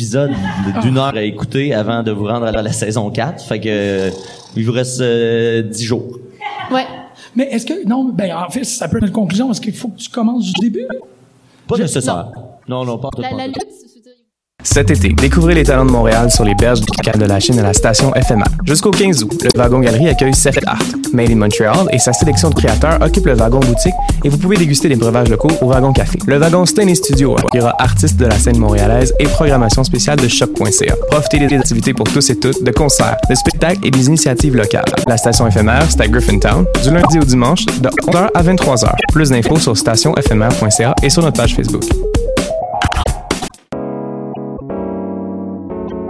épisode d'une heure à écouter avant de vous rendre à la saison 4. Fait que euh, il vous reste euh, 10 jours. Ouais. Mais est-ce que, non, ben, en fait, ça peut être une conclusion. Est-ce qu'il faut que tu commences du début? Pas Je- nécessaire. Non, non, pas tout. La, pas la tout. lutte, dire, Cet été, découvrez les talents de Montréal sur les berges du canal de la Chine à la station FMA. Jusqu'au 15 août, le Wagon Galerie accueille Seth Art, Made in Montreal, et sa sélection de créateurs occupe le Wagon Boutique et vous pouvez déguster des breuvages locaux au Wagon Café. Le Wagon Stain Studio accueillera artistes de la scène montréalaise et programmation spéciale de choc.ca. Profitez des activités pour tous et toutes, de concerts, de spectacles et des initiatives locales. La station éphémère, c'est à Griffintown, du lundi au dimanche, de 11h à 23h. Plus d'infos sur stationéphémère.ca et sur notre page Facebook.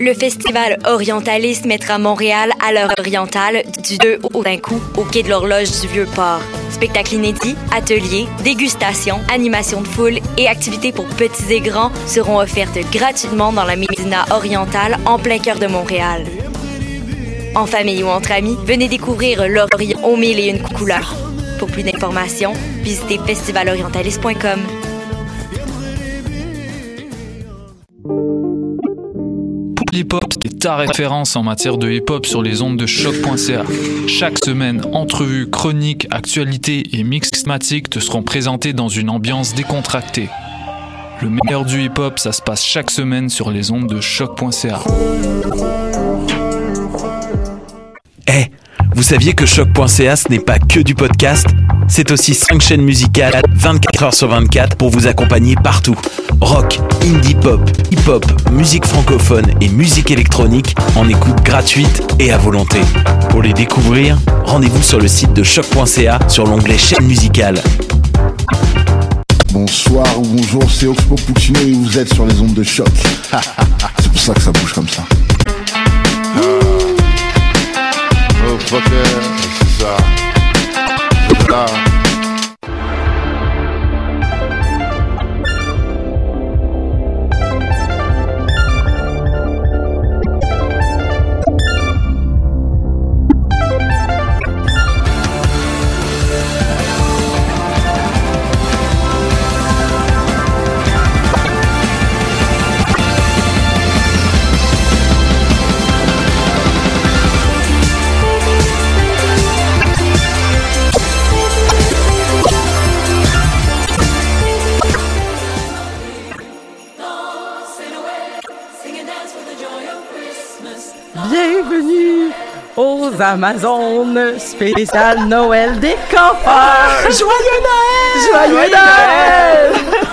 Le festival Orientaliste mettra Montréal à l'heure orientale du 2 au 5 août au quai de l'horloge du Vieux-Port. Spectacles inédits, ateliers, dégustations, animations de foule et activités pour petits et grands seront offertes gratuitement dans la Médina orientale en plein cœur de Montréal. En famille ou entre amis, venez découvrir l'Orient aux mille et une couleurs. Pour plus d'informations, visitez festivalorientaliste.com. Hip-Hop, c'est ta référence en matière de hip-hop sur les ondes de choc.ca. Chaque semaine, entrevues, chroniques, actualités et mix thématiques te seront présentés dans une ambiance décontractée. Le meilleur du hip-hop, ça se passe chaque semaine sur les ondes de choc.ca. Eh, vous saviez que choc.ca ce n'est pas que du podcast? C'est aussi 5 chaînes musicales 24 heures sur 24 pour vous accompagner partout. Rock, indie pop, hip-hop, musique francophone et musique électronique en écoute gratuite et à volonté. Pour les découvrir, rendez-vous sur le site de choc.ca sur l'onglet chaîne musicale. Bonsoir ou bonjour, c'est Oxpo Puccino et vous êtes sur les ondes de choc. c'est pour ça que ça bouge comme ça. Oh fucker, c'est ça. Aux Amazones spécial Noël des campeurs. Joyeux Joyeux Noël! Noël!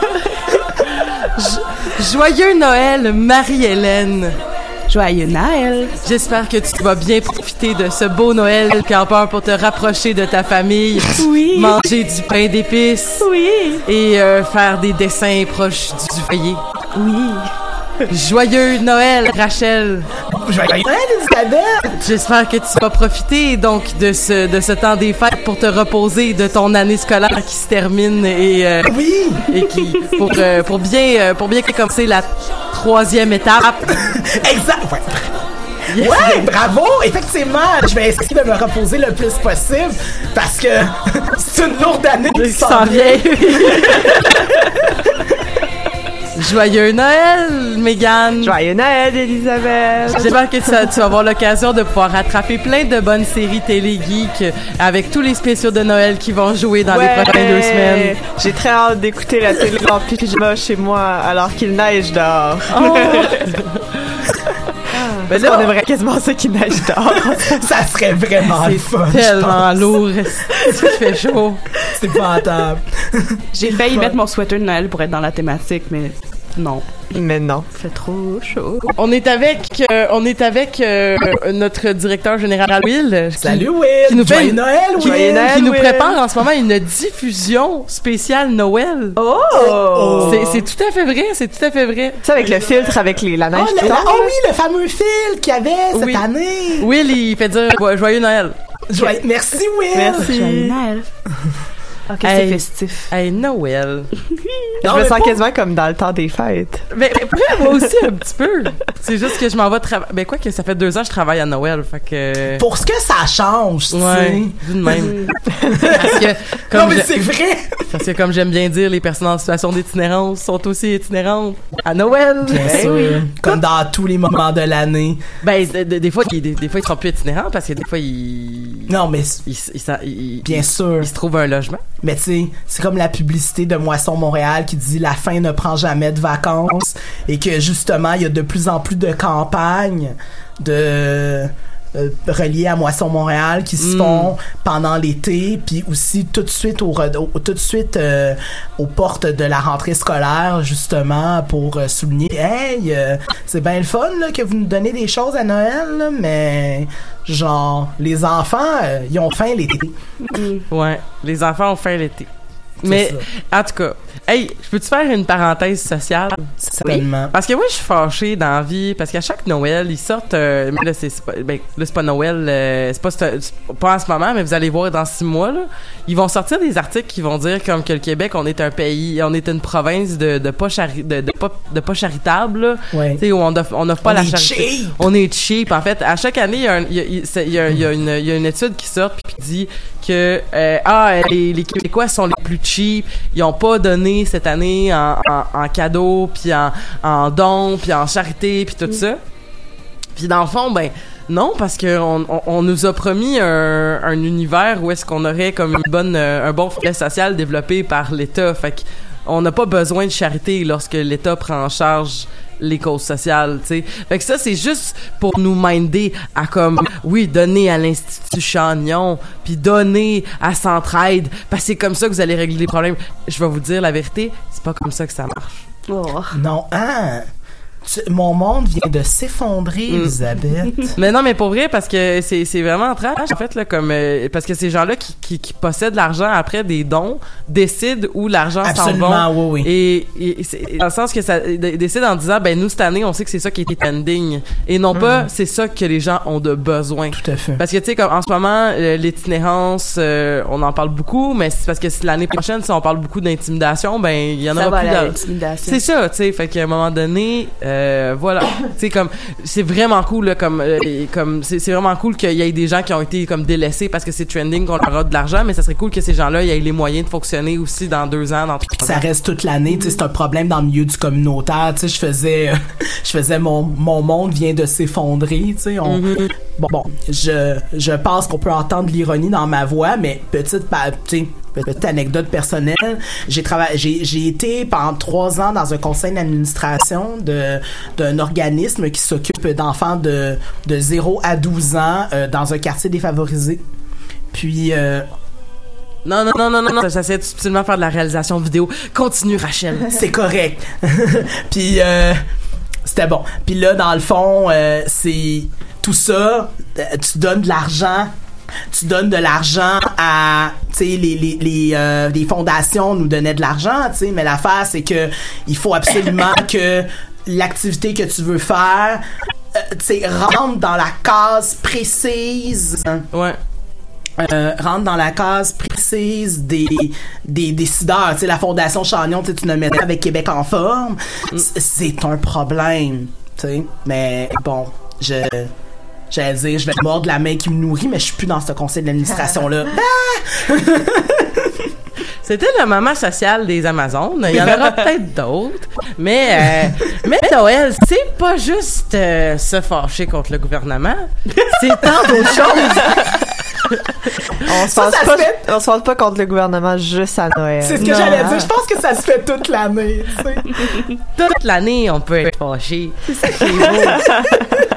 Jo- Joyeux Noël, Marie-Hélène. Joyeux Noël. J'espère que tu vas bien profiter de ce beau Noël des campeurs pour te rapprocher de ta famille. Oui. Manger du pain d'épices. Oui. Et euh, faire des dessins proches du, du foyer. Oui. Joyeux Noël, Rachel. J'espère que tu vas profiter donc de ce, de ce temps des fêtes pour te reposer de ton année scolaire qui se termine et, euh, Oui! et qui pour, euh, pour bien euh, pour bien commencer la troisième étape. Exact! Ouais. Ouais, bravo! Effectivement, je vais essayer de me reposer le plus possible parce que c'est une lourde année qui s'en vient. Joyeux Noël, Mégane! Joyeux Noël, Elisabeth. J'espère que tu, vas- tu vas avoir l'occasion de pouvoir rattraper plein de bonnes séries télé geek avec tous les spéciaux de Noël qui vont jouer dans les prochaines deux semaines. J'ai très hâte d'écouter la télé en pyjama chez moi alors qu'il neige dehors. Oh! Parce là- qu'on aimerait quasiment ça qu'il neige dehors. Ça serait vraiment le fun. je Tellement lourd, il fait chaud? C'est épouvantable. J'ai failli mettre mon sweater de Noël pour être dans la thématique, mais Non. mais non, fait trop chaud. On est avec, euh, on est avec euh, notre directeur général Will. qui- Salut Will! qui nous fait Joyeux Noël, Will! Joyeux Noël. qui nous prépare en ce moment une diffusion spéciale Noël. Oh! C'est- C'est tout à fait vrai, c'est tout à fait vrai. Tu sais, avec le filtre, avec les, la neige Oh, qui le- oh oui, le fameux fil qu'il y avait cette Oui. année! Will, il fait dire jo- joyeux Noël. Joyeux- Merci Will! Merci. Noël. Ok, c'est festif. Hey, Noël. je me mais sens pas- quasiment comme dans le temps des fêtes. Mais après, moi aussi, un petit peu. C'est juste que je m'en vais travailler. Ben, quoi que ça fait deux ans que je travaille à Noël, fait que... Pour ce que ça change, tu Ouais, sais. vu de même. Parce que, comme Non, mais c'est vrai! Parce que comme j'aime bien dire, les personnes en situation d'itinérance sont aussi itinérantes à Noël. Bien sûr. oui. Comme dans tous les moments de l'année. Ben, de- de- des fois, ils- des, des fois, ils sont plus itinérants parce que des fois, ils... Non, mais Ils, ils, ça- ils- bien sûr. ils se trouvent un logement. Mais tu sais, c'est comme la publicité de Moisson Montréal qui dit la fin ne prend jamais de vacances et que justement, il y a de plus en plus de campagnes de euh, reliées à Moisson Montréal qui se Mm. font pendant l'été puis aussi tout de suite au, re- au- tout de suite euh, aux portes de la rentrée scolaire justement pour euh, souligner hey euh, c'est bien le fun là, que vous nous donnez des choses à Noël là, mais genre les enfants euh, ils ont faim l'été Ouais, les enfants ont faim l'été. Mais, en tout cas, hey, je peux-tu faire une parenthèse sociale? certainement Parce que moi, je suis fâchée dans la vie, parce qu'à chaque Noël, ils sortent... euh, mais là, c'est pas, ben, là, c'est pas Noël, euh, c'est pas, pas en ce moment, mais vous allez voir dans six mois, là, ils vont sortir des articles qui vont dire comme que le Québec, on est un pays, on est une province de, de, pas, chari- de, de, pas, de pas charitable, là. Ouais. Tu sais, où on offre, on offre pas On la charité. cheap. On est cheap. En fait, à chaque année, il y a, un- il y y y a une étude qui sort puis qui dit que euh, ah les, les Québécois sont les plus cheap. Ils ont pas donné cette année en, en, cadeau puis en, en dons puis en charité puis tout ça. Puis dans le fond, ben non, parce que on, nous a promis un, un univers où est-ce qu'on aurait comme une bonne, euh, un bon filet social développé par l'État. Fait que on n'a pas besoin de charité lorsque l'État prend en charge les causes sociales, tu sais. Fait que ça, c'est juste pour nous minder à comme, oui, donner à l'Institut Chagnon, puis donner à Centraide, parce que c'est comme ça que vous allez régler les problèmes. Je vais vous dire la vérité, c'est pas comme ça que ça marche. Oh. Non, hein? Tu- mon monde vient de s'effondrer, Mm. Elisabeth. Mais non, mais pour vrai, parce que c'est, c'est vraiment trash, en fait, là, comme, euh, parce que ces gens-là qui, qui, qui possèdent l'argent après des dons décident où l'argent s'en Absolument, va. oui, oui. Et, et c'est- dans le sens que ça décide en disant, ben, nous, cette année, on sait que c'est ça qui était trending. Et non pas, c'est ça que les gens ont de besoin. Mm. Tout à fait. Parce que, tu sais, comme en ce moment, euh, l'itinérance, euh, on en parle beaucoup, mais c'est parce que si l'année prochaine, si on parle beaucoup d'intimidation, ben, il y en Ça aura va plus c'est ça, tu sais, fait qu'à un moment donné, euh, voilà, tu sais comme c'est vraiment cool là, comme euh, comme c'est c'est vraiment cool qu'il y ait des gens qui ont été comme délaissés parce que c'est trending qu'on leur a de l'argent, mais ça serait cool que ces gens-là aient les moyens de fonctionner aussi dans deux ans, dans trois ça ans. reste toute l'année, c'est un problème dans le milieu du communautaire, tu sais, je faisais, euh, je faisais mon, mon monde vient de s'effondrer, tu sais, on, bon, bon, je, je pense qu'on peut entendre l'ironie dans ma voix, mais petite, petite anecdote personnelle, j'ai travaillé, j'ai, j'ai été pendant trois ans dans un conseil d'administration de, d'un organisme qui s'occupe d'enfants de, de 0 à 12 ans euh, dans un quartier défavorisé. Puis, euh, Non, non, non, non, non, non. J'essaie de subtilement faire de la réalisation vidéo. Continue, Rachel. c'est correct. Puis euh, c'était bon. Puis là, dans le fond, euh, c'est tout ça. tu donnes de l'argent. Tu donnes de l'argent à, tu sais, les, les, les, euh, les fondations nous donnaient de l'argent, tu sais, mais l'affaire, c'est que il faut absolument que l'activité que tu veux faire, euh, tu sais, rentre dans la case précise Ouais. euh, rentre dans la case précise des, des décideurs. Tu sais, la Fondation Chagnon, tu pas avec Québec en forme. C- C'est un problème, tu sais. Mais bon, je... J'allais dire, je vais mordre la main qui me nourrit, mais je suis plus dans ce conseil d'administration-là. C'était le moment social des Amazones. Il y en aura peut-être d'autres. Mais, euh, mais Noël, c'est pas juste euh, se fâcher contre le gouvernement. C'est tant d'autres choses. On se se pas, fait. on se passe pas contre le gouvernement juste à Noël. C'est ce que j'allais dire. Je pense que ça se fait toute l'année, tu sais. Toute l'année, on peut être fâché. C'est ça qui est beau.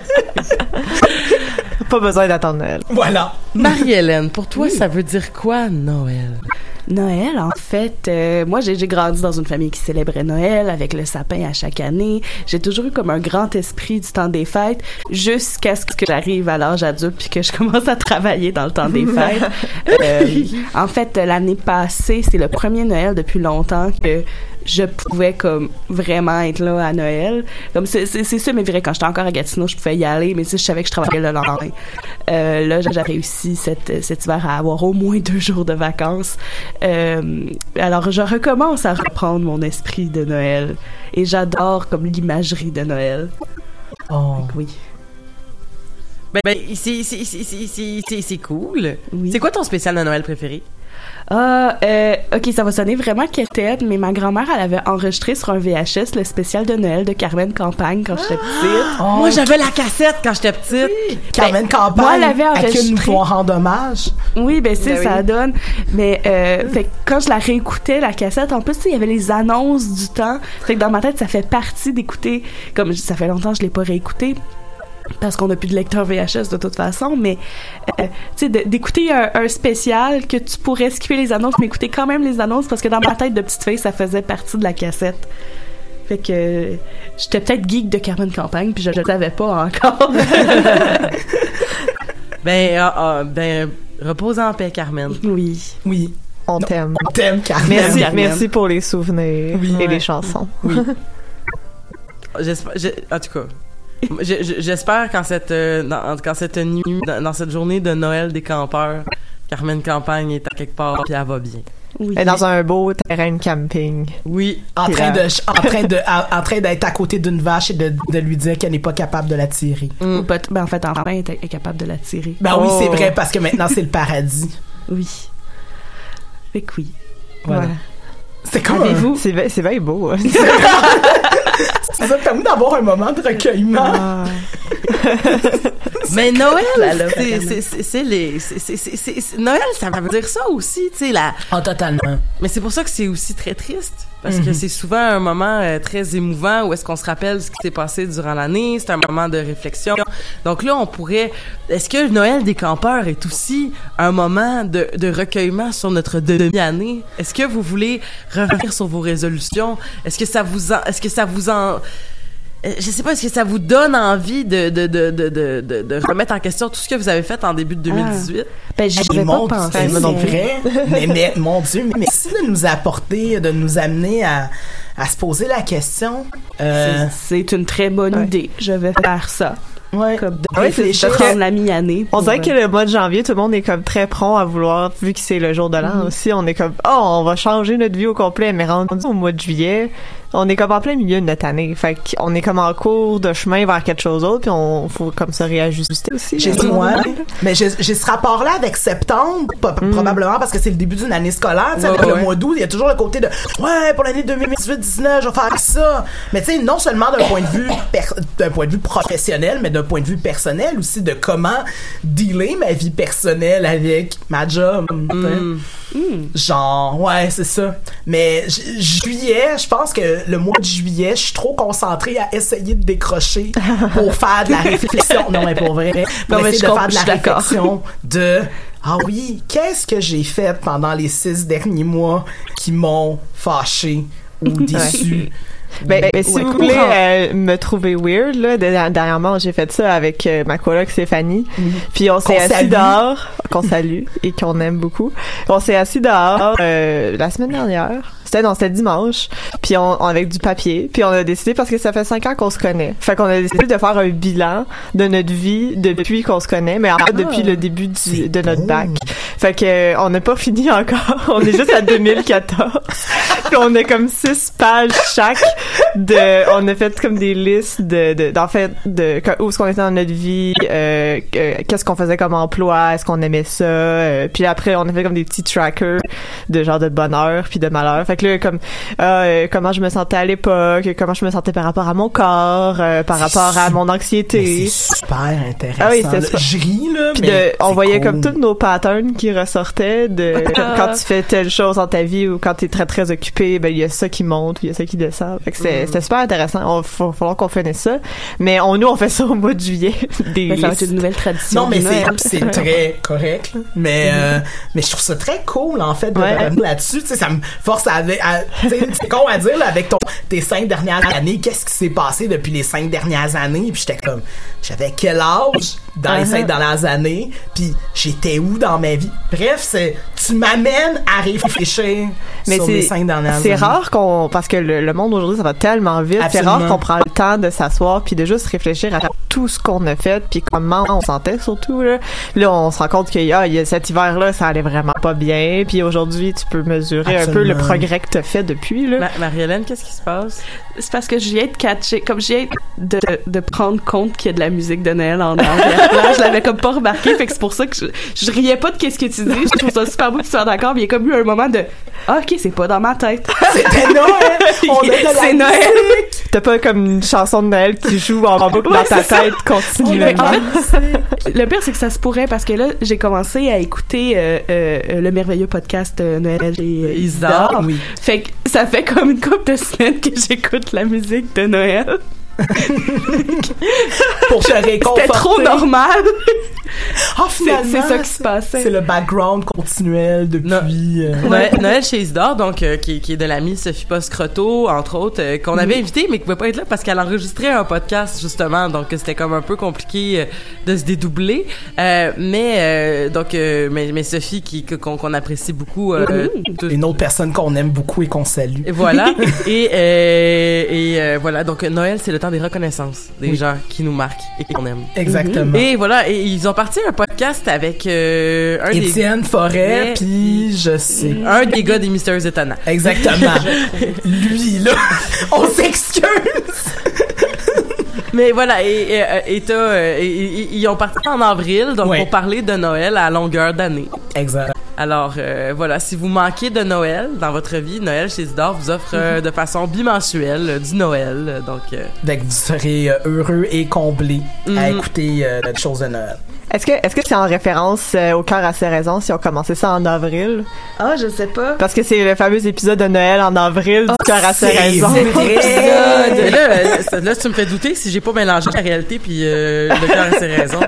Pas besoin d'attendre Noël. Voilà. Marie-Hélène, pour toi, ça veut dire quoi, Noël? Noël, en fait, euh, moi j'ai j'ai grandi dans une famille qui célébrait Noël avec le sapin à chaque année. J'ai toujours eu comme un grand esprit du temps des fêtes jusqu'à ce que j'arrive à l'âge adulte puis que je commence à travailler dans le temps des fêtes. Euh, en fait, l'année passée, c'est le premier Noël depuis longtemps que je pouvais comme vraiment être là à Noël. Comme c'est ça, mais vrai quand j'étais encore à Gatineau, je pouvais y aller, mais sais, je savais que je travaillais le lendemain. Euh, là, j'ai réussi cet, cet hiver à avoir au moins deux jours de vacances. Euh, alors, je recommence à reprendre mon esprit de Noël. Et j'adore comme l'imagerie de Noël. Oh. Oui. Ben, ben, c'est- cool. C'est quoi ton spécial de Noël préféré? Ah, euh, ok, ça va sonner vraiment quétaine, mais ma grand-mère, elle avait enregistré sur un VHS le spécial de Noël de Carmen Campagne quand j'étais petite. Moi, j'avais la cassette quand j'étais petite. Carmen Ben, Campagne, moi, elle avait enregistré. nous faut rendre hommage. Oui, ben c'est Ben ça oui. donne. Mais euh, fait que quand je la réécoutais la cassette, en plus tu sais, il y avait les annonces du temps. Fait que dans ma tête ça fait partie d'écouter. Comme ça fait longtemps que je l'ai pas réécouté parce qu'on n'a plus de lecteur VHS de toute façon. Mais euh, tu sais d'écouter un, un spécial que tu pourrais skipper les annonces, mais écouter quand même les annonces parce que dans ma tête de petite fille ça faisait partie de la cassette. Fait que euh, j'étais peut-être geek de Carmen Campagne puis je le savais pas encore. Ben, ah, ben, repose en paix, Carmen. Oui. Oui. On t'aime. On t'aime, Carmen. Merci, Carmen. merci pour les souvenirs et Ouais. les chansons. J'espère, j'ai- en tout cas, j'espère qu'en cette, euh, dans, quand cette nuit, dans, dans cette journée de Noël des campeurs, Carmen Campagne est à quelque part puis elle va bien. Elle est dans un beau terrain de camping. Oui. En train de, en train de, en, en train d'être à côté d'une vache et de, de lui dire qu'elle n'est pas capable de la tirer. Peut- ben en fait, enfin, elle est capable de la tirer. Ben oui, Oh. c'est vrai, parce que maintenant, c'est le paradis. Oui. Fait que oui. Voilà. Ouais. C'est comme ve- c'est bien beau. hein. Ça m'a permis d'avoir un moment de recueillement. Ah. Mais Noël, c'est, les, Noël, ça veut dire ça aussi, tu sais, la, En totalement. Mais c'est pour ça que c'est aussi très triste. Parce que Mhm. c'est souvent un moment euh, très émouvant où est-ce qu'on se rappelle ce qui s'est passé durant l'année. C'est un moment de réflexion. Donc là, on pourrait... Est-ce que Noël des campeurs est aussi un moment de, de recueillement sur notre demi-année? Est-ce que vous voulez revenir sur vos résolutions? Est-ce que ça vous en... Est-ce que ça vous en... Euh, Je sais pas, est-ce que ça vous donne envie de, de, de, de, de, de, de remettre en question tout ce que vous avez fait en début de 2018? Ben, j'y avais pas pensé. Non, mais, mais, mon Dieu, mais merci de nous apporter, de nous amener à, à se poser la question. Euh, C'est une très bonne idée. Je vais faire ça. ouais, Comme de Ouais, réfléchir que- prendre la mi-année. On dirait que euh, le mois de janvier, tout le monde est comme très prompt à vouloir, vu que c'est le jour de l'an aussi, on est comme, oh, on va changer notre vie au complet, mais rendu au mois de juillet, on est comme en plein milieu de notre année. Fait qu'on est comme en cours de chemin vers quelque chose d'autre, puis on faut comme se réajuster aussi. J'ai moment-là. mais j'ai ce rapport-là avec septembre, po- probablement parce que c'est le début d'une année scolaire. Tu sais, Ouais, avec ouais. le mois d'août, il y a toujours le côté de ouais pour l'année 2018-19, je vais faire ça. Mais tu sais, non seulement d'un point de vue d'un point de vue professionnel, mais d'un point de vue personnel aussi de comment dealer ma vie personnelle avec ma job. sais. Genre, ouais, c'est ça. Mais ju- juillet, je pense que le mois de juillet, je suis trop concentrée à essayer de décrocher pour faire de la réflexion. Non, mais pour vrai. Pour Non, mais essayer je de faire de la réflexion de ah oui, qu'est-ce que j'ai fait pendant les six derniers mois qui m'ont fâché ou déçu. Ben, ben, si Ouais, vous voulez euh, me trouver weird, là, de- dernièrement, j'ai fait ça avec euh, ma coloc Stéphanie. Puis on s'est assis salue. dehors, qu'on salue et qu'on aime beaucoup. On s'est assis dehors euh, la semaine dernière. C'était non, c'était dimanche. Puis on, on- avec du papier. Puis on a décidé parce que ça fait cinq ans qu'on se connaît. Fait qu'on a décidé de faire un bilan de notre vie depuis qu'on se connaît, mais en fait depuis le début du, de notre bac. Fait que euh, on n'a pas fini encore. On est juste à 2014. Puis on a comme six pages chaque de. On a fait comme des listes de, de d'en fait de où est-ce qu'on était dans notre vie, euh, que- qu'est-ce qu'on faisait comme emploi, est-ce qu'on aimait ça. euh, puis après on a fait comme des petits trackers de genre de bonheur puis de malheur. Fait que là comme euh, comment je me sentais à l'époque, comment je me sentais par rapport à mon corps, euh, par rapport à mon anxiété. C'est super intéressant. Ah oui, super. Je ris, là, Puis mais de- on voyait cool. comme tous nos patterns qui ressortaient de quand tu fais telle chose dans ta vie ou quand t'es très très occupé, ben il y a ça qui monte, il y a ça qui descend. Fait que c'est- Mm. c'était super intéressant. On va falloir qu'on finisse ça. Mais on nous on fait ça au mois de juillet. Des ça va être une nouvelle tradition. Non, mais c'est, c'est très correct. Mais, euh, mais je trouve ça très cool, en fait, de Ouais. revenir là-dessus. Tu sais, ça me force à, sais, c'est con à dire, là, avec ton, tes cinq dernières années, qu'est-ce qui s'est passé depuis les cinq dernières années? Puis j'étais comme, j'avais quel âge? Dans les Uh-huh. cinq dernières années, puis j'étais où dans ma vie? Bref, c'est tu m'amènes à réfléchir Mais sur les c'est cinq dernières années. c'est rare qu'on parce que le, le monde aujourd'hui ça va tellement vite, c'est rare qu'on prend le temps de s'asseoir puis de juste réfléchir à tout ce qu'on a fait puis comment on sentait surtout là. Là on se rend compte qu'il y a, il y a cet hiver là ça allait vraiment pas bien puis aujourd'hui tu peux mesurer un peu le progrès que t'as fait depuis là. Ma- Marie-Hélène, qu'est-ce qui se passe? C'est parce que je viens de catcher, comme je viens de, de prendre compte qu'il y a de la musique de Noël en arrière-plan. je l'avais comme pas remarqué, fait que c'est pour ça que je, je riais pas de qu'est-ce que tu dis. Je trouve ça super beau que tu sois d'accord, mais il y a comme eu un moment de ah, ok, c'est pas dans ma tête. C'était Noël! On C'est Noël! T'as pas comme une chanson de Noël qui joue en boucle Ouais, dans ta ça. tête continuellement? En fait, le pire, c'est que ça se pourrait parce que là, j'ai commencé à écouter euh, euh, euh, le merveilleux podcast euh, Noël euh, Isidore, Isidore. oui. Fait que ça fait comme une couple de semaines que j'écoute la musique de Noël. Pour te réconforter. C'était trop normal. Ah, C'est- finalement, c'est ça qui se passait. C'est le background continuel depuis... euh, Noël, Noël chez Isidore, donc, euh, qui, qui est de l'amie Sophie Poscroto, entre autres, euh, qu'on avait invité, mais qui pouvait pas être là parce qu'elle enregistrait un podcast, justement, donc c'était comme un peu compliqué euh, de se dédoubler. Mais, donc, mais, mais Sophie, qui, qu'on apprécie beaucoup. tout- Une autre personne qu'on aime beaucoup et qu'on salue. et voilà. et euh, et voilà. Donc Noël, c'est le temps des reconnaissances des Oui. gens qui nous marquent et qu'on aime. Exactement. Et voilà. Et ils ont parti un podcast avec euh, un Étienne des Forêt, puis je sais. un des gars des Mystérieux Étonnants. Exactement. Lui, là, on s'excuse! Mais voilà, et, et, euh, et euh, et- ils ont parti en avril, donc Ouais. pour parler de Noël à longueur d'année. Exact. Alors euh, voilà, si vous manquez de Noël dans votre vie, Noël chez Isidore vous offre euh, de façon bimensuelle euh, du Noël. Donc euh, que vous serez heureux et comblés à Mhm. écouter des choses de Noël. Est-ce que est-ce que c'est en référence euh, au cœur à ses raisons si on commençait ça en avril? Ah, je sais pas. Parce que c'est le fameux épisode de Noël en avril du cœur à ses raisons. là, euh, là, tu me fais douter si j'ai pas mélangé la réalité puis euh, le cœur a ses raisons.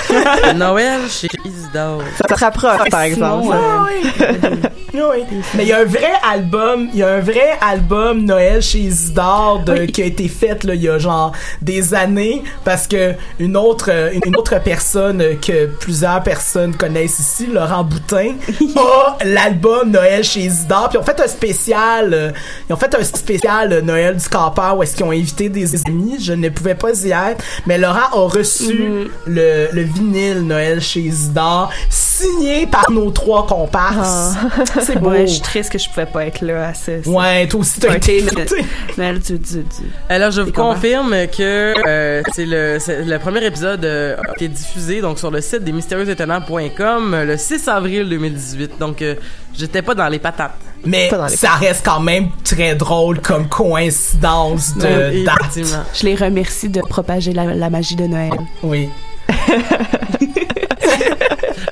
Noël chez Isidore. Ça te rapproche, par exemple. Simon, euh, Oui. Mais il y a un vrai album, il y a un vrai album Noël chez Isidore de, qui a été fait là, il y a genre des années parce que une autre une autre personne que plusieurs personnes connaissent ici, Laurent Boutin, a l'album Noël chez Isidore. Puis ils ont fait un spécial, euh, ils ont fait un spécial euh, Noël du campeur où est-ce qu'ils ont invité des amis. Je ne pouvais pas y être, mais Laurent a reçu le, le vinyle Noël chez Isidore signé par nos trois comparses. C'est beau. Ouais, je suis triste que je pouvais pas être là à ce. ce- Ouais, toi aussi, t'as été invité. Noël du, du, du. Alors, je vous confirme que euh, c'est le, premier épisode euh, a été diffusé donc sur le site des mystérieuxétonnants.com euh, le 6 avril 2018. Donc, euh, j'étais pas dans les patates. Mais les ça reste quand même très drôle comme coïncidence de date. Je les remercie de propager la, la magie de Noël. Oui.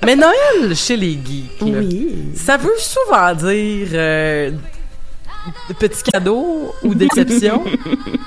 Mais Noël chez les geeks, là, ça veut souvent dire euh, de petits cadeaux ou déceptions.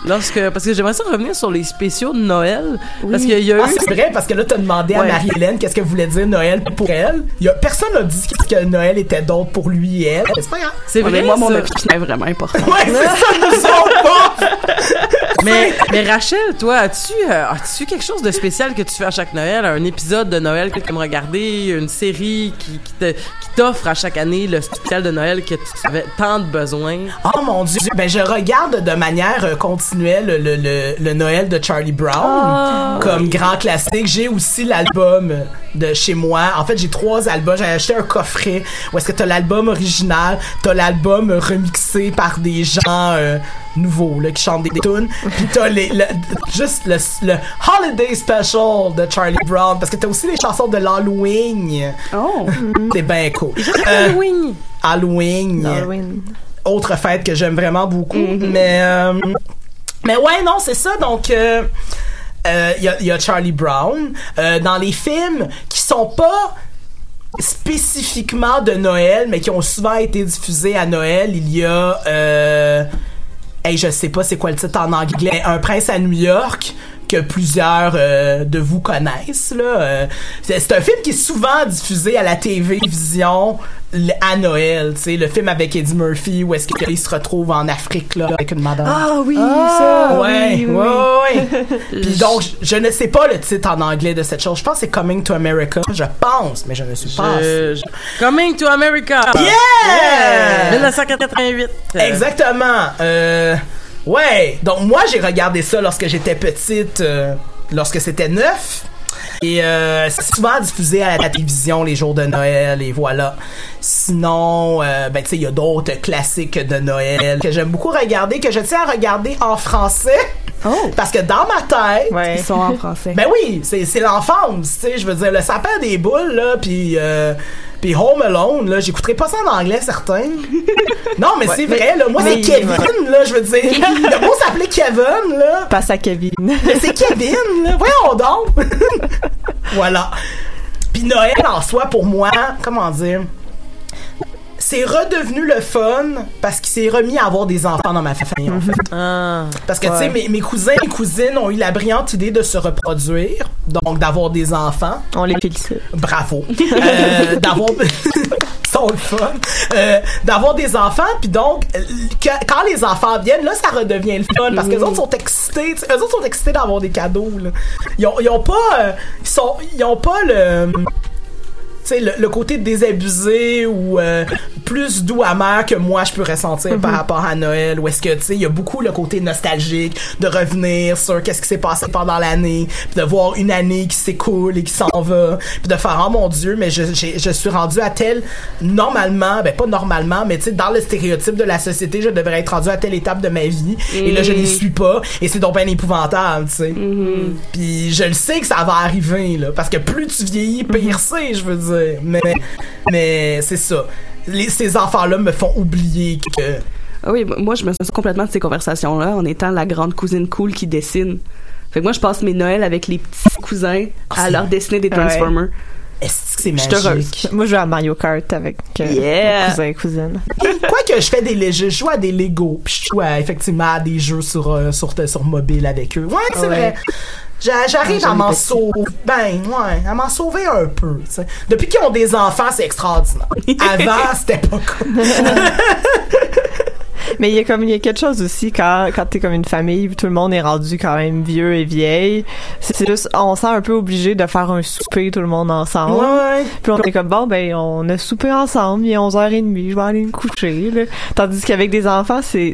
Lorsque, parce que j'aimerais ça revenir sur les spéciaux de Noël. Parce qu'il y a eu. Ah, c'est vrai, parce que là, t'as demandé à. Marie-Hélène qu'est-ce que voulait dire Noël pour elle. Il y a, personne n'a dit qu'est-ce que Noël était d'autre pour lui et elle. Mais C'est pas grave. c'est vrai, moi, mon opinion est vraiment importante. Ouais, c'est ça, nous autres, pas. Mais, mais Rachel, toi, as-tu euh, as-tu quelque chose de spécial que tu fais à chaque Noël? Un épisode de Noël que tu aimes regarder? Une série qui, qui te- qui t'offre à chaque année le spécial de Noël que tu avais tant de besoin? Oh mon dieu, ben je regarde de manière euh, continuelle le, le, le, le Noël de Charlie Brown Ah. comme grand classique. J'ai aussi l'album de chez moi. En fait, j'ai trois albums. J'ai acheté un coffret où est-ce que t'as l'album original, t'as l'album remixé par des gens euh, nouveaux là, qui chantent des, des tunes, puis t'as les, le- juste le, le Holiday Special de Charlie Brown parce que t'as aussi les chansons de l'Halloween. Oh. C'est bien cool. Euh, Halloween! Halloween. Halloween. Autre fête que j'aime vraiment beaucoup. Mais, euh, mais ouais, non, c'est ça. Donc, euh, euh, il y, a, il y a Charlie Brown. Euh, dans les films qui sont pas spécifiquement de Noël, mais qui ont souvent été diffusés à Noël, il y a... Euh, hey, je sais pas c'est quoi le titre en anglais. Un prince à New York. Que plusieurs euh, de vous connaissent. Là. Euh, c'est, c'est un film qui est souvent diffusé à la télévision à Noël. tu sais, Le film avec Eddie Murphy où est-ce qu'il se retrouve en Afrique là, avec une madame. Ah oui, Ah, ça. ouais, oui, oui. ouais, ouais. Puis donc, je, je ne sais pas le titre en anglais de cette chose. Je pense que c'est Coming to America. Je pense, mais je ne suis pas. Je- je- Coming to America. Yeah! 1988. Euh, Exactement. Euh, ouais. Donc moi j'ai regardé ça lorsque j'étais petite, euh, lorsque c'était neuf. Et euh, c'est souvent diffusé à la télévision les jours de Noël et voilà. Sinon, euh, ben tu sais, il y a d'autres classiques de Noël que j'aime beaucoup regarder, que je tiens à regarder en français. Parce que dans ma tête, Ils sont en français. ben oui, c'est c'est l'enfance, tu sais, je veux dire le sapin des boules là, puis euh, puis Home Alone là, j'écouterai pas ça en anglais certain. non, mais Ouais, c'est vrai là, moi c'est Kevin ouais. là, je veux dire. Le mot s'appelait Kevin là. Passe à Kevin. Mais c'est Kevin là, voyons donc. voilà. Puis Noël en soi pour moi, comment dire? C'est redevenu le fun parce qu'il s'est remis à avoir des enfants dans ma famille, en fait. Parce que, tu sais, mes, mes cousins et cousines ont eu la brillante idée de se reproduire, donc d'avoir des enfants. On les félicite. Bravo. Euh, d'avoir... Ils sont le fun. Euh, d'avoir des enfants, puis donc, euh, que- quand les enfants viennent, là, ça redevient le fun, parce que les autres sont excités, eux autres sont excités d'avoir des cadeaux, là. Ils ont, ils ont pas... euh, ils sont... Ils ont pas le... Sais, le, le côté désabusé ou euh, plus doux amer que moi je peux ressentir par rapport à Noël où est-ce que tu sais il y a beaucoup le côté nostalgique de revenir sur qu'est-ce qui s'est passé pendant l'année puis de voir une année qui s'écoule et qui s'en va puis de faire oh mon dieu mais je, j'ai- je suis rendu à tel normalement ben pas normalement mais tu sais dans le stéréotype de la société je devrais être rendu à telle étape de ma vie et là je n'y suis pas et c'est donc bien épouvantable tu sais. Puis je le sais que ça va arriver là parce que plus tu vieillis pire c'est je veux dire mais mais c'est ça Les- ces enfants là me font oublier que Ah oui, moi, je me sens complètement de ces conversations-là en étant la grande cousine cool qui dessine. Fait que moi, je passe mes Noëls avec les petits cousins à c'est- leur dessiner des Ouais. Transformers. Est-ce que c'est heureuse. magique? Moi, je joue à Mario Kart avec euh, Yeah. mes cousins et cousines. Quoi que je fais des je joue à des Lego, puis je joue à, effectivement à des jeux sur euh, sur sur mobile avec eux. Ouais, c'est Ouais. vrai. J'a- J'arrive Ah, à m'en sauver. Ben, ouais, à m'en sauver un peu. Depuis qu'ils ont des enfants, c'est extraordinaire. Avant, c'était pas cool. Mais il y a comme il y a quelque chose aussi quand quand t'es comme une famille, où tout le monde est rendu quand même vieux et vieille. C'est juste on se sent un peu obligé de faire un souper tout le monde ensemble. Ouais. Puis on est comme bon ben on a soupé ensemble, il est 11h30, je vais aller me coucher là. Tandis qu'avec des enfants, c'est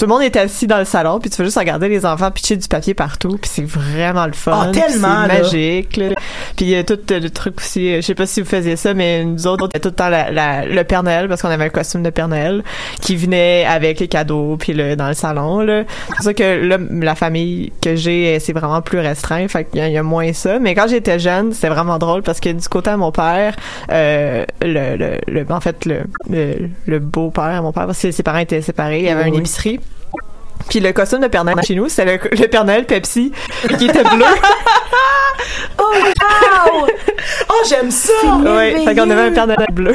tout le monde est assis dans le salon, puis tu fais juste regarder les enfants pitcher du papier partout, puis c'est vraiment le fun. Puis tellement, c'est magique. Là. Puis il y a tout euh, le truc aussi, euh, je sais pas si vous faisiez ça, mais nous autres, on était tout le temps la, la- le Père Noël, parce qu'on avait un costume de Père Noël qui venait avec les cadeaux, puis le, dans le salon. là. C'est pour ça que là, la famille que j'ai, euh, c'est vraiment plus restreint, fait qu'il y, a- il y a moins ça. Mais quand j'étais jeune, c'était vraiment drôle, parce que du côté de mon père, euh, le, le, le- en fait, le, le, le beau-père à mon père, parce que ses parents étaient séparés, il y avait une épicerie. Puis le costume de Père Noël chez nous, c'est le, le Père Noël Pepsi qui était bleu. Oh, wow! oh, j'aime ça! ouais, fait qu'on avait un Père Noël bleu.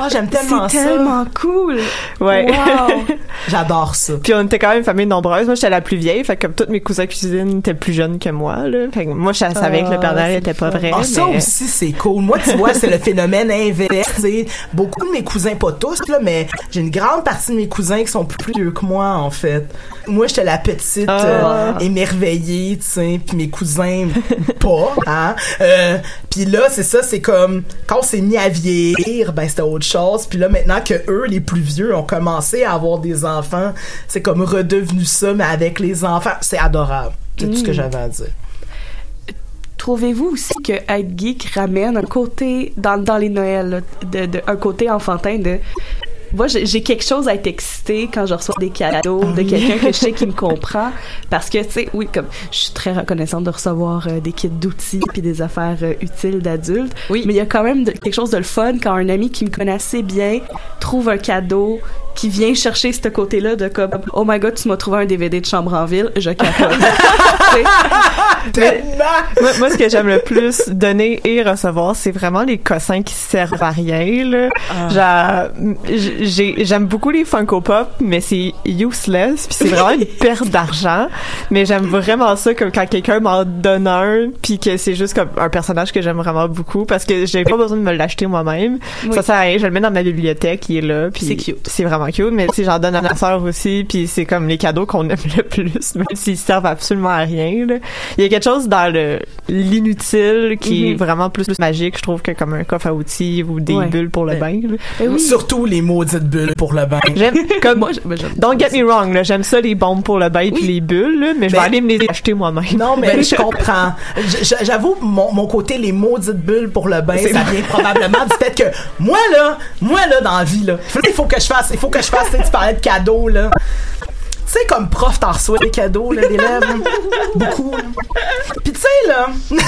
Oh, j'aime tellement C'est ça. tellement cool. Ouais. Wow. J'adore ça. Puis on était quand même une famille nombreuse. Moi, j'étais la plus vieille, fait que comme tous mes cousins cuisines étaient plus jeunes que moi, là. Fait que moi, je savais que le Père Noël était pas vrai. Ah, ça mais- aussi, c'est cool. Moi, tu vois, c'est le phénomène inverse. Beaucoup de mes cousins, pas tous, là, mais j'ai une grande partie de mes cousins qui sont plus vieux que moi, en fait. Moi, j'étais la petite Ah. euh, émerveillée, tu sais, puis mes cousins, pas, hein. Euh, puis là, c'est ça, c'est comme, quand on s'est mis à vieillir, ben, c'était autre chose. Puis là, maintenant que eux, les plus vieux, ont commencé à avoir des enfants, c'est comme redevenu ça, mais avec les enfants. C'est adorable. C'est tout ce que Mm. j'avais à dire. Trouvez-vous aussi que être geek ramène un côté dans, dans les Noëls, là, de, de- un côté enfantin de moi j'ai quelque chose à être excitée quand je reçois des cadeaux de quelqu'un que je sais qui me comprend parce que tu sais oui comme je suis très reconnaissante de recevoir euh, des kits d'outils puis des affaires euh, utiles d'adultes Oui. mais il y a quand même de- quelque chose de le fun quand un ami qui me connaît assez bien trouve un cadeau qui vient chercher ce côté-là de comme oh my god tu m'as trouvé un DVD de chambre en ville je capote moi, moi, ce que j'aime le plus donner et recevoir, c'est vraiment les cossins qui servent à rien. Là. Genre, j'ai- j'aime beaucoup les Funko Pop, mais c'est useless, puis c'est vraiment une perte d'argent. Mais j'aime vraiment ça comme quand quelqu'un m'en donne un, puis que c'est juste comme un personnage que j'aime vraiment beaucoup, parce que j'ai pas besoin de me l'acheter moi-même. Oui. Ça sert à rien. Je le mets dans ma bibliothèque, il est là, puis C'est cute. c'est vraiment cute. Mais sais, j'en donne à ma sœur aussi, puis c'est comme les cadeaux qu'on aime le plus, même s'ils servent absolument à rien. Là. Il y a quelque chose dans le l'inutile qui est Mhm. vraiment plus, plus magique, je trouve, que comme un coffre à outils ou des Ouais. bulles pour le bain. là. Eh Surtout les maudites bulles pour le bain. J'aime comme ben, Don't get me wrong, là, j'aime ça les bombes pour le bain puis les bulles, là, mais je vais Ben- aller me les acheter moi-même. Non, mais je comprends. J'avoue, mon, mon côté, les maudites bulles pour le bain, C'est ça vient probablement du fait que moi, là, moi, là, dans la vie, là, il faut que je fasse, il faut que je fasse, tu parlais de cadeaux, là. Tu sais, comme prof, t'en reçois des cadeaux, là, d'élèves. Beaucoup, là. Puis tu sais, là,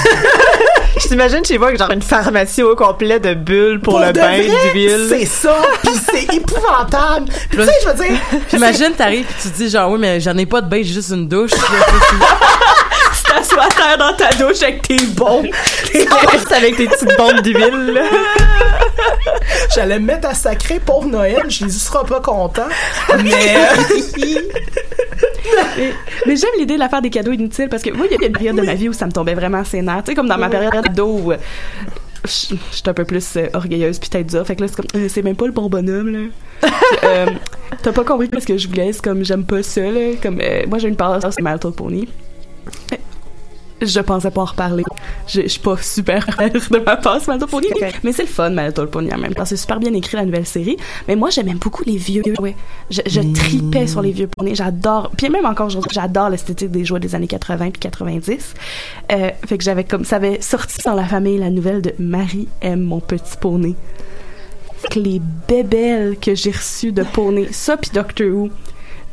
Je t'imagine chez avec genre une pharmacie au complet de bulles pour, le bain, d'huile. C'est ça, puis c'est épouvantable. Puis tu sais, je veux dire, Puis imagine, t'arrives pis tu te dis genre, oui, mais j'en ai pas de bain, j'ai juste une douche. tu t'assois à terre dans ta douche avec tes bombes Juste avec tes petites bombes d'huile. J'allais me mettre à sacrer pour Noël, je les sera pas content. Mais euh, mais, mais j'aime l'idée de la faire des cadeaux inutiles parce que moi, il y a une période de ma vie où ça me tombait vraiment nerfs. Tu sais, comme dans ma période euh, je suis un peu plus euh, orgueilleuse puis tête dure. Fait que là, c'est comme, euh, c'est même pas le bon bonhomme, là. Euh, T'as pas compris ce que je voulais. C'est comme, j'aime pas ça, là. Comme, moi, j'ai une part sur My Little Pony. Je pensais pas en reparler. Je, je suis pas super fière de ma passe Little Pony. Mais c'est le fun, Pony, en même temps. C'est super bien écrit, la nouvelle série. Mais moi, j'aimais beaucoup les vieux jouets. Je, je tripais sur les vieux poneys. J'adore. Puis même encore aujourd'hui, j'adore l'esthétique des jouets des années 80 puis 90. Euh, fait que j'avais comme... Ça avait sorti dans la famille la nouvelle de Marie aime mon petit poney. Que les bébelles que j'ai reçues de poney, ça puis Doctor Who,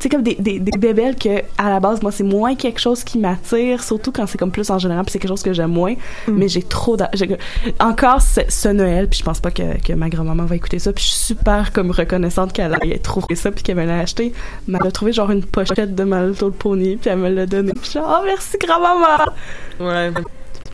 sais comme des, des, des bébelles que à la base moi c'est moins quelque chose qui m'attire surtout quand c'est comme plus en général puis c'est quelque chose que j'aime moins. Mais j'ai trop j'ai- encore ce, Noël puis je pense pas que, que ma grand-maman va écouter ça puis je suis super comme reconnaissante qu'elle ait trouvé ça puis qu'elle me l'a acheté. Mais elle a trouvé genre une pochette de My Little Pony puis elle me l'a donné. Puis je suis genre oh merci grand-maman ouais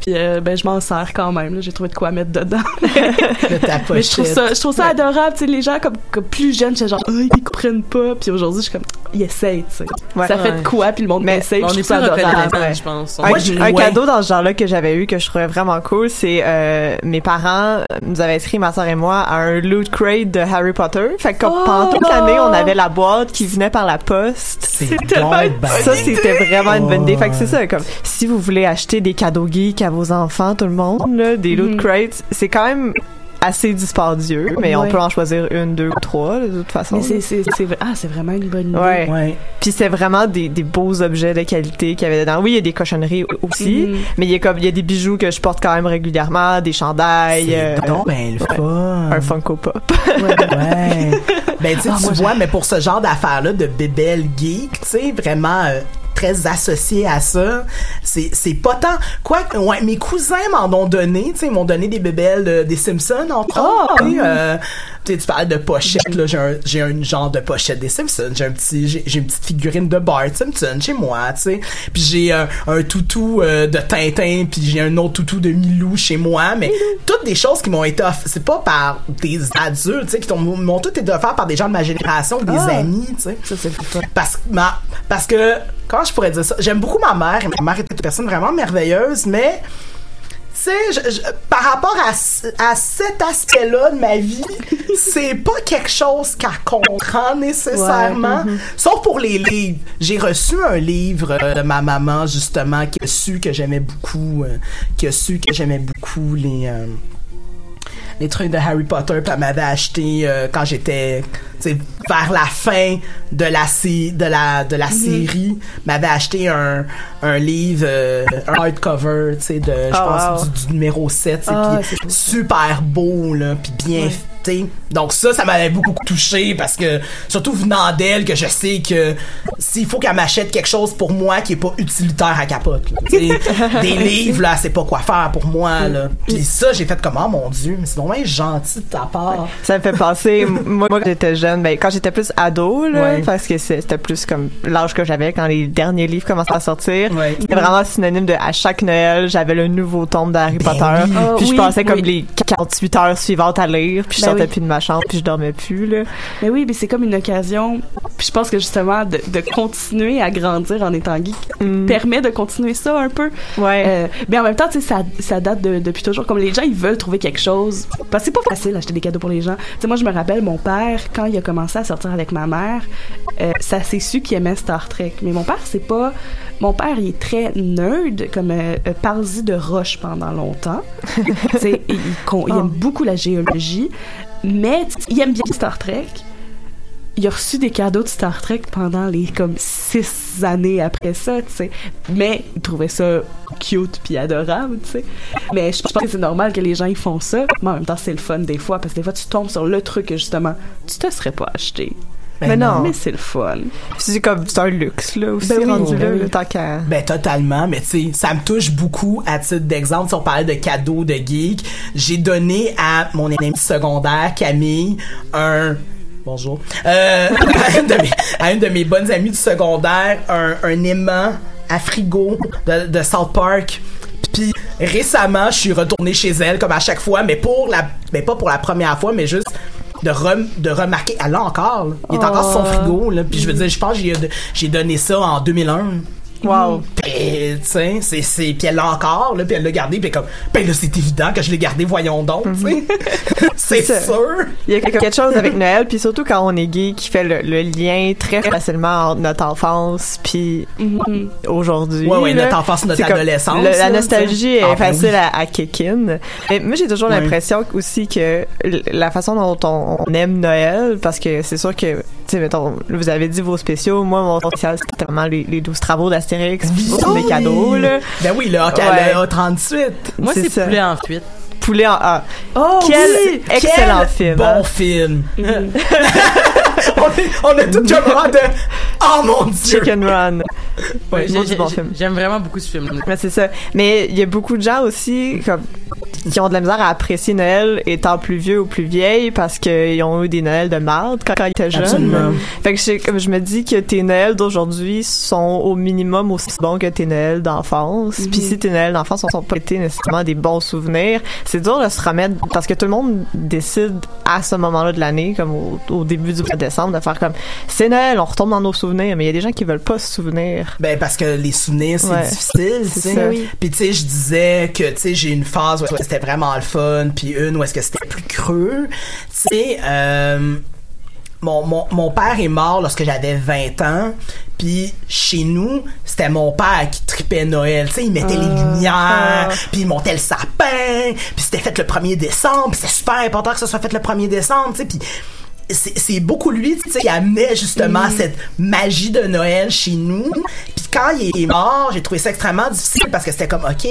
puis euh, ben je m'en sers quand même j'ai trouvé de quoi mettre dedans de mais je trouve ça, je trouve ça adorable, tu sais, les gens comme, comme plus jeunes, c'est genre, oh, ils comprennent pas, puis aujourd'hui, je suis comme, ils essayent, tu sais. Ouais. ça fait de quoi, puis le monde Mais essaye, on est je trouve plus ça adorable. je pense. Un, cadeau dans ce genre-là que j'avais eu que je trouvais vraiment cool, c'est euh, mes parents nous avaient inscrit ma soeur et moi à un loot crate de Harry Potter. Fait que comme pendant toute l'année, on avait la boîte qui venait par la poste. C'est tellement une bonne Ça, c'était vraiment une bonne idée. Fait que c'est ça, comme si vous voulez acheter des cadeaux geeks à vos enfants, tout le monde, là, des loot Mhm. crates, c'est quand même assez dispendieux, mais on peut en choisir une, deux ou trois, de toute façon. Mais c'est, ah, c'est vraiment une bonne idée. Ouais. Ouais. Puis c'est vraiment des, des beaux objets de qualité qu'il y avait dedans. Oui, il y a des cochonneries aussi, Mhm. mais il y a comme il y a des bijoux que je porte quand même régulièrement, des chandails, C'est euh, donc ben le fun. un Funko Pop. Ouais. Ben, tu Ah, tu moi, vois, mais pour ce genre d'affaires-là, de bébelles geek, tu sais, vraiment euh, très associé à ça, c'est, c'est pas tant... Quoi, ouais, mes cousins m'en ont donné, tu sais, ils m'ont donné des bébelles euh, des Simpsons, entre autres, tu sais, euh, tu parles de pochette, là, j'ai un, j'ai un genre de pochette des Simpsons, j'ai un petit, j'ai, j'ai une petite figurine de Bart Simpson chez moi, tu sais, puis j'ai un, un toutou euh, de Tintin, puis j'ai un autre toutou de Milou chez moi, mais toutes des choses qui m'ont été off- c'est pas par des adultes, tu sais, qui t'ont- m'ont toutes été offertes par des gens de ma génération, ou des Ah. amis, tu sais. Ça, c'est. Parce, ma, parce que, comment je pourrais dire ça? J'aime beaucoup ma mère, ma mère est une personne vraiment merveilleuse, mais, tu sais, par rapport à, à cet aspect-là de ma vie, c'est pas quelque chose qu'elle comprend nécessairement. Ouais, mhm. Sauf pour les livres. J'ai reçu un livre euh, de ma maman, justement, qui a su que j'aimais beaucoup, euh, qui a su que j'aimais beaucoup les... euh, les trucs de Harry Potter puis elle m'avait acheté euh, quand j'étais tu sais, vers la fin de la de la de la série m'avait acheté un un livre euh, un hardcover tu sais de je Oh, pense wow. du, du numéro 7 tu sais, Ah, puis beau. super beau là puis bien Ouais. Donc ça, ça m'avait beaucoup touché parce que, surtout venant d'elle, que je sais que s'il faut qu'elle m'achète quelque chose pour moi qui est pas utilitaire à capote, là, des livres, là, c'est pas quoi faire pour moi, là. Puis ça, j'ai fait comme, oh mon dieu, mais c'est vraiment gentil de ta part. Ça me fait penser, moi, quand j'étais jeune, ben, quand j'étais plus ado, là, Ouais. parce que c'était plus comme l'âge que j'avais quand les derniers livres commençaient à sortir. Ouais. C'était vraiment synonyme de à chaque Noël, j'avais le nouveau tome d'Harry Potter. oui. Ah, puis je oui, passais comme les 48 heures suivantes à lire, puis je Ben sortais oui. plus de ma chambre, puis je dormais plus, là. Mais oui, mais c'est comme une occasion. Puis je pense que justement de, de continuer à grandir en étant geek permet de continuer ça un peu. Ouais. Euh, mais en même temps, tu sais, ça, ça date de- depuis toujours. Comme les gens, ils veulent trouver quelque chose. Parce que c'est pas facile d'acheter des cadeaux pour les gens. Tu sais, moi, je me rappelle, mon père, quand il a commencé à sortir avec ma mère, euh, ça s'est su qu'il aimait Star Trek. Mais mon père, c'est pas. Mon père, il est très nerd, comme euh, euh, parle-y de Roche pendant longtemps. il, il il aime beaucoup la géologie, mais il aime bien Star Trek il a reçu des cadeaux de Star Trek pendant les comme six années après ça, tu sais. Mais il trouvait ça cute puis adorable, tu sais. Mais je pense que c'est normal que les gens ils font ça. Mais en même temps, c'est le fun des fois parce que des fois tu tombes sur le truc que justement tu te serais pas acheté. Ben Mais non. Mais c'est le fun. C'est comme, c'est un luxe, là, aussi, Ben oui, rendu ben là, oui. là, tant qu'à... Ben totalement, mais tu sais, ça me touche beaucoup à titre d'exemple. Si on parlait de cadeaux de geek, j'ai donné à mon ami secondaire Camille un bonjour euh, à, une de mes, à une de mes bonnes amies du secondaire un, un aimant à frigo de, de South Park. Puis récemment, je suis retourné chez elle comme à chaque fois, mais pour la, mais pas pour la première fois, mais juste de, rem- de remarquer, elle l'a encore. là. Il est encore sur son Oh. frigo. Là, puis je veux dire, je pense que j'ai, j'ai donné ça en 2001. Wow. Puis, tu sais, c'est, c'est, puis elle l'a encore, là, puis elle l'a gardé, puis comme, ben là, c'est évident que je l'ai gardé, voyons donc, tu sais. c'est sûr. Il y a quelque chose avec Noël, puis surtout quand on est gay, qui fait le, le lien très facilement entre notre enfance puis aujourd'hui. Ouais, ouais, là. notre enfance, notre adolescence, le- la nostalgie est Ah, ben facile oui. à, à kick in. Mais moi, j'ai toujours Ouais. l'impression aussi que la façon dont on, on aime Noël, parce que c'est sûr que, tu sais, mettons, vous avez dit vos spéciaux, moi, mon spécial, c'était vraiment les, les 12 travaux d'Astérix, puis Oui. des cadeaux, là. Ben oui, le, Ouais. le A38. Moi, c'est poulet en fuite. Poulet en A. Oh, Quel oui! excellent Quel film, Bon hein. film. on, est, on est tout comme de. Oh mon dieu! Chicken Run. Ouais, Moi, j'ai- du bon j'ai- film. J'aime vraiment beaucoup ce film. Mais c'est ça. Mais il y a beaucoup de gens aussi comme qui ont de la misère à apprécier Noël étant plus vieux ou plus vieille parce qu'ils ont eu des Noëls de marde quand, quand ils étaient jeunes. Absolument. Fait que je, comme je me dis que tes Noëls d'aujourd'hui sont au minimum aussi bons que tes Noëls d'enfance. Puis si tes Noëls d'enfance ne sont pas été nécessairement des bons souvenirs, c'est dur de se remettre parce que tout le monde décide à ce moment-là de l'année, comme au, au début du mois de décembre, de faire comme c'est Noël, on retombe dans nos souvenirs. Mais il y a des gens qui veulent pas se souvenir. Ben parce que les souvenirs c'est Ouais. difficile, tu C'est sais. oui. Puis tu sais je disais que tu sais j'ai une phase où c'était vraiment le fun, puis une où est-ce que c'était plus creux. Tu sais euh, mon, mon, mon père est mort lorsque j'avais 20 ans. Puis chez nous, c'était mon père qui tripait Noël. Tu sais, il mettait les lumières, puis il montait le sapin, puis c'était fait le 1er décembre, puis c'est super important que ça soit fait le 1er décembre, tu sais, puis c'est beaucoup lui qui amenait justement cette magie de Noël chez nous. Puis quand il est mort j'ai trouvé ça extrêmement difficile parce que c'était comme ok